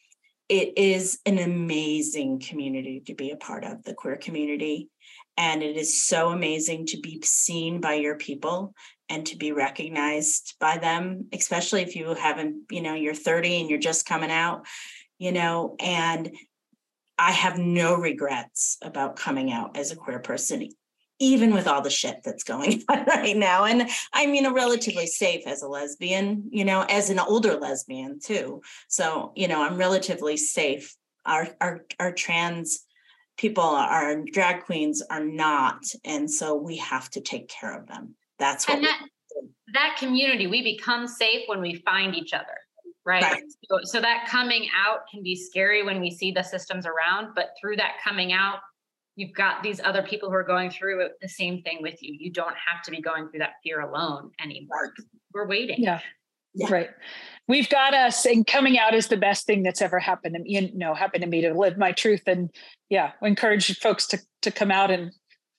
Speaker 1: it is an amazing community to be a part of, the queer community. And it is so amazing to be seen by your people and to be recognized by them, especially if you haven't, you know, you're 30 and you're just coming out you know, and I have no regrets about coming out as a queer person, even with all the shit that's going on right now. And I'm, know, relatively safe as a lesbian, you know, as an older lesbian too. So, you know, I'm relatively safe. Our our our trans people, our drag queens are not. And so we have to take care of them. That's what
Speaker 3: and that, that community, we become safe when we find each other right, right. So, so that coming out can be scary when we see the systems around but through that coming out you've got these other people who are going through the same thing with you you don't have to be going through that fear alone anymore we're waiting
Speaker 2: yeah yeah. Right. We've got us and coming out is the best thing that's ever happened to me, you know, happened to me to live my truth. And yeah, encourage folks to to come out and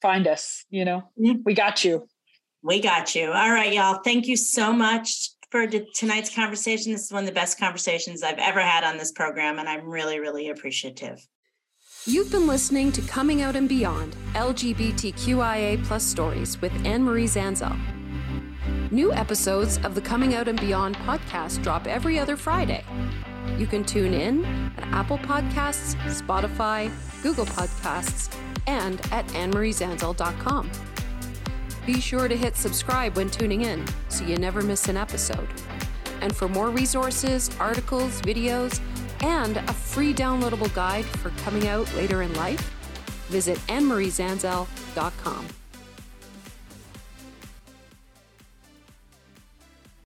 Speaker 2: find us, you know. Mm-hmm. We got you.
Speaker 1: We got you. All right, y'all. Thank you so much for tonight's conversation. This is one of the best conversations I've ever had on this program, and I'm really, really appreciative.
Speaker 4: You've been listening to Coming Out and Beyond LGBTQIA plus stories with Anne Marie Zanzal. New episodes of the Coming Out and Beyond podcast drop every other Friday. You can tune in at Apple Podcasts, Spotify, Google Podcasts, and at annemariezanzal.com. Be sure to hit subscribe when tuning in so you never miss an episode. And for more resources, articles, videos, and a free downloadable guide for coming out later in life, visit annemariezanzal.com.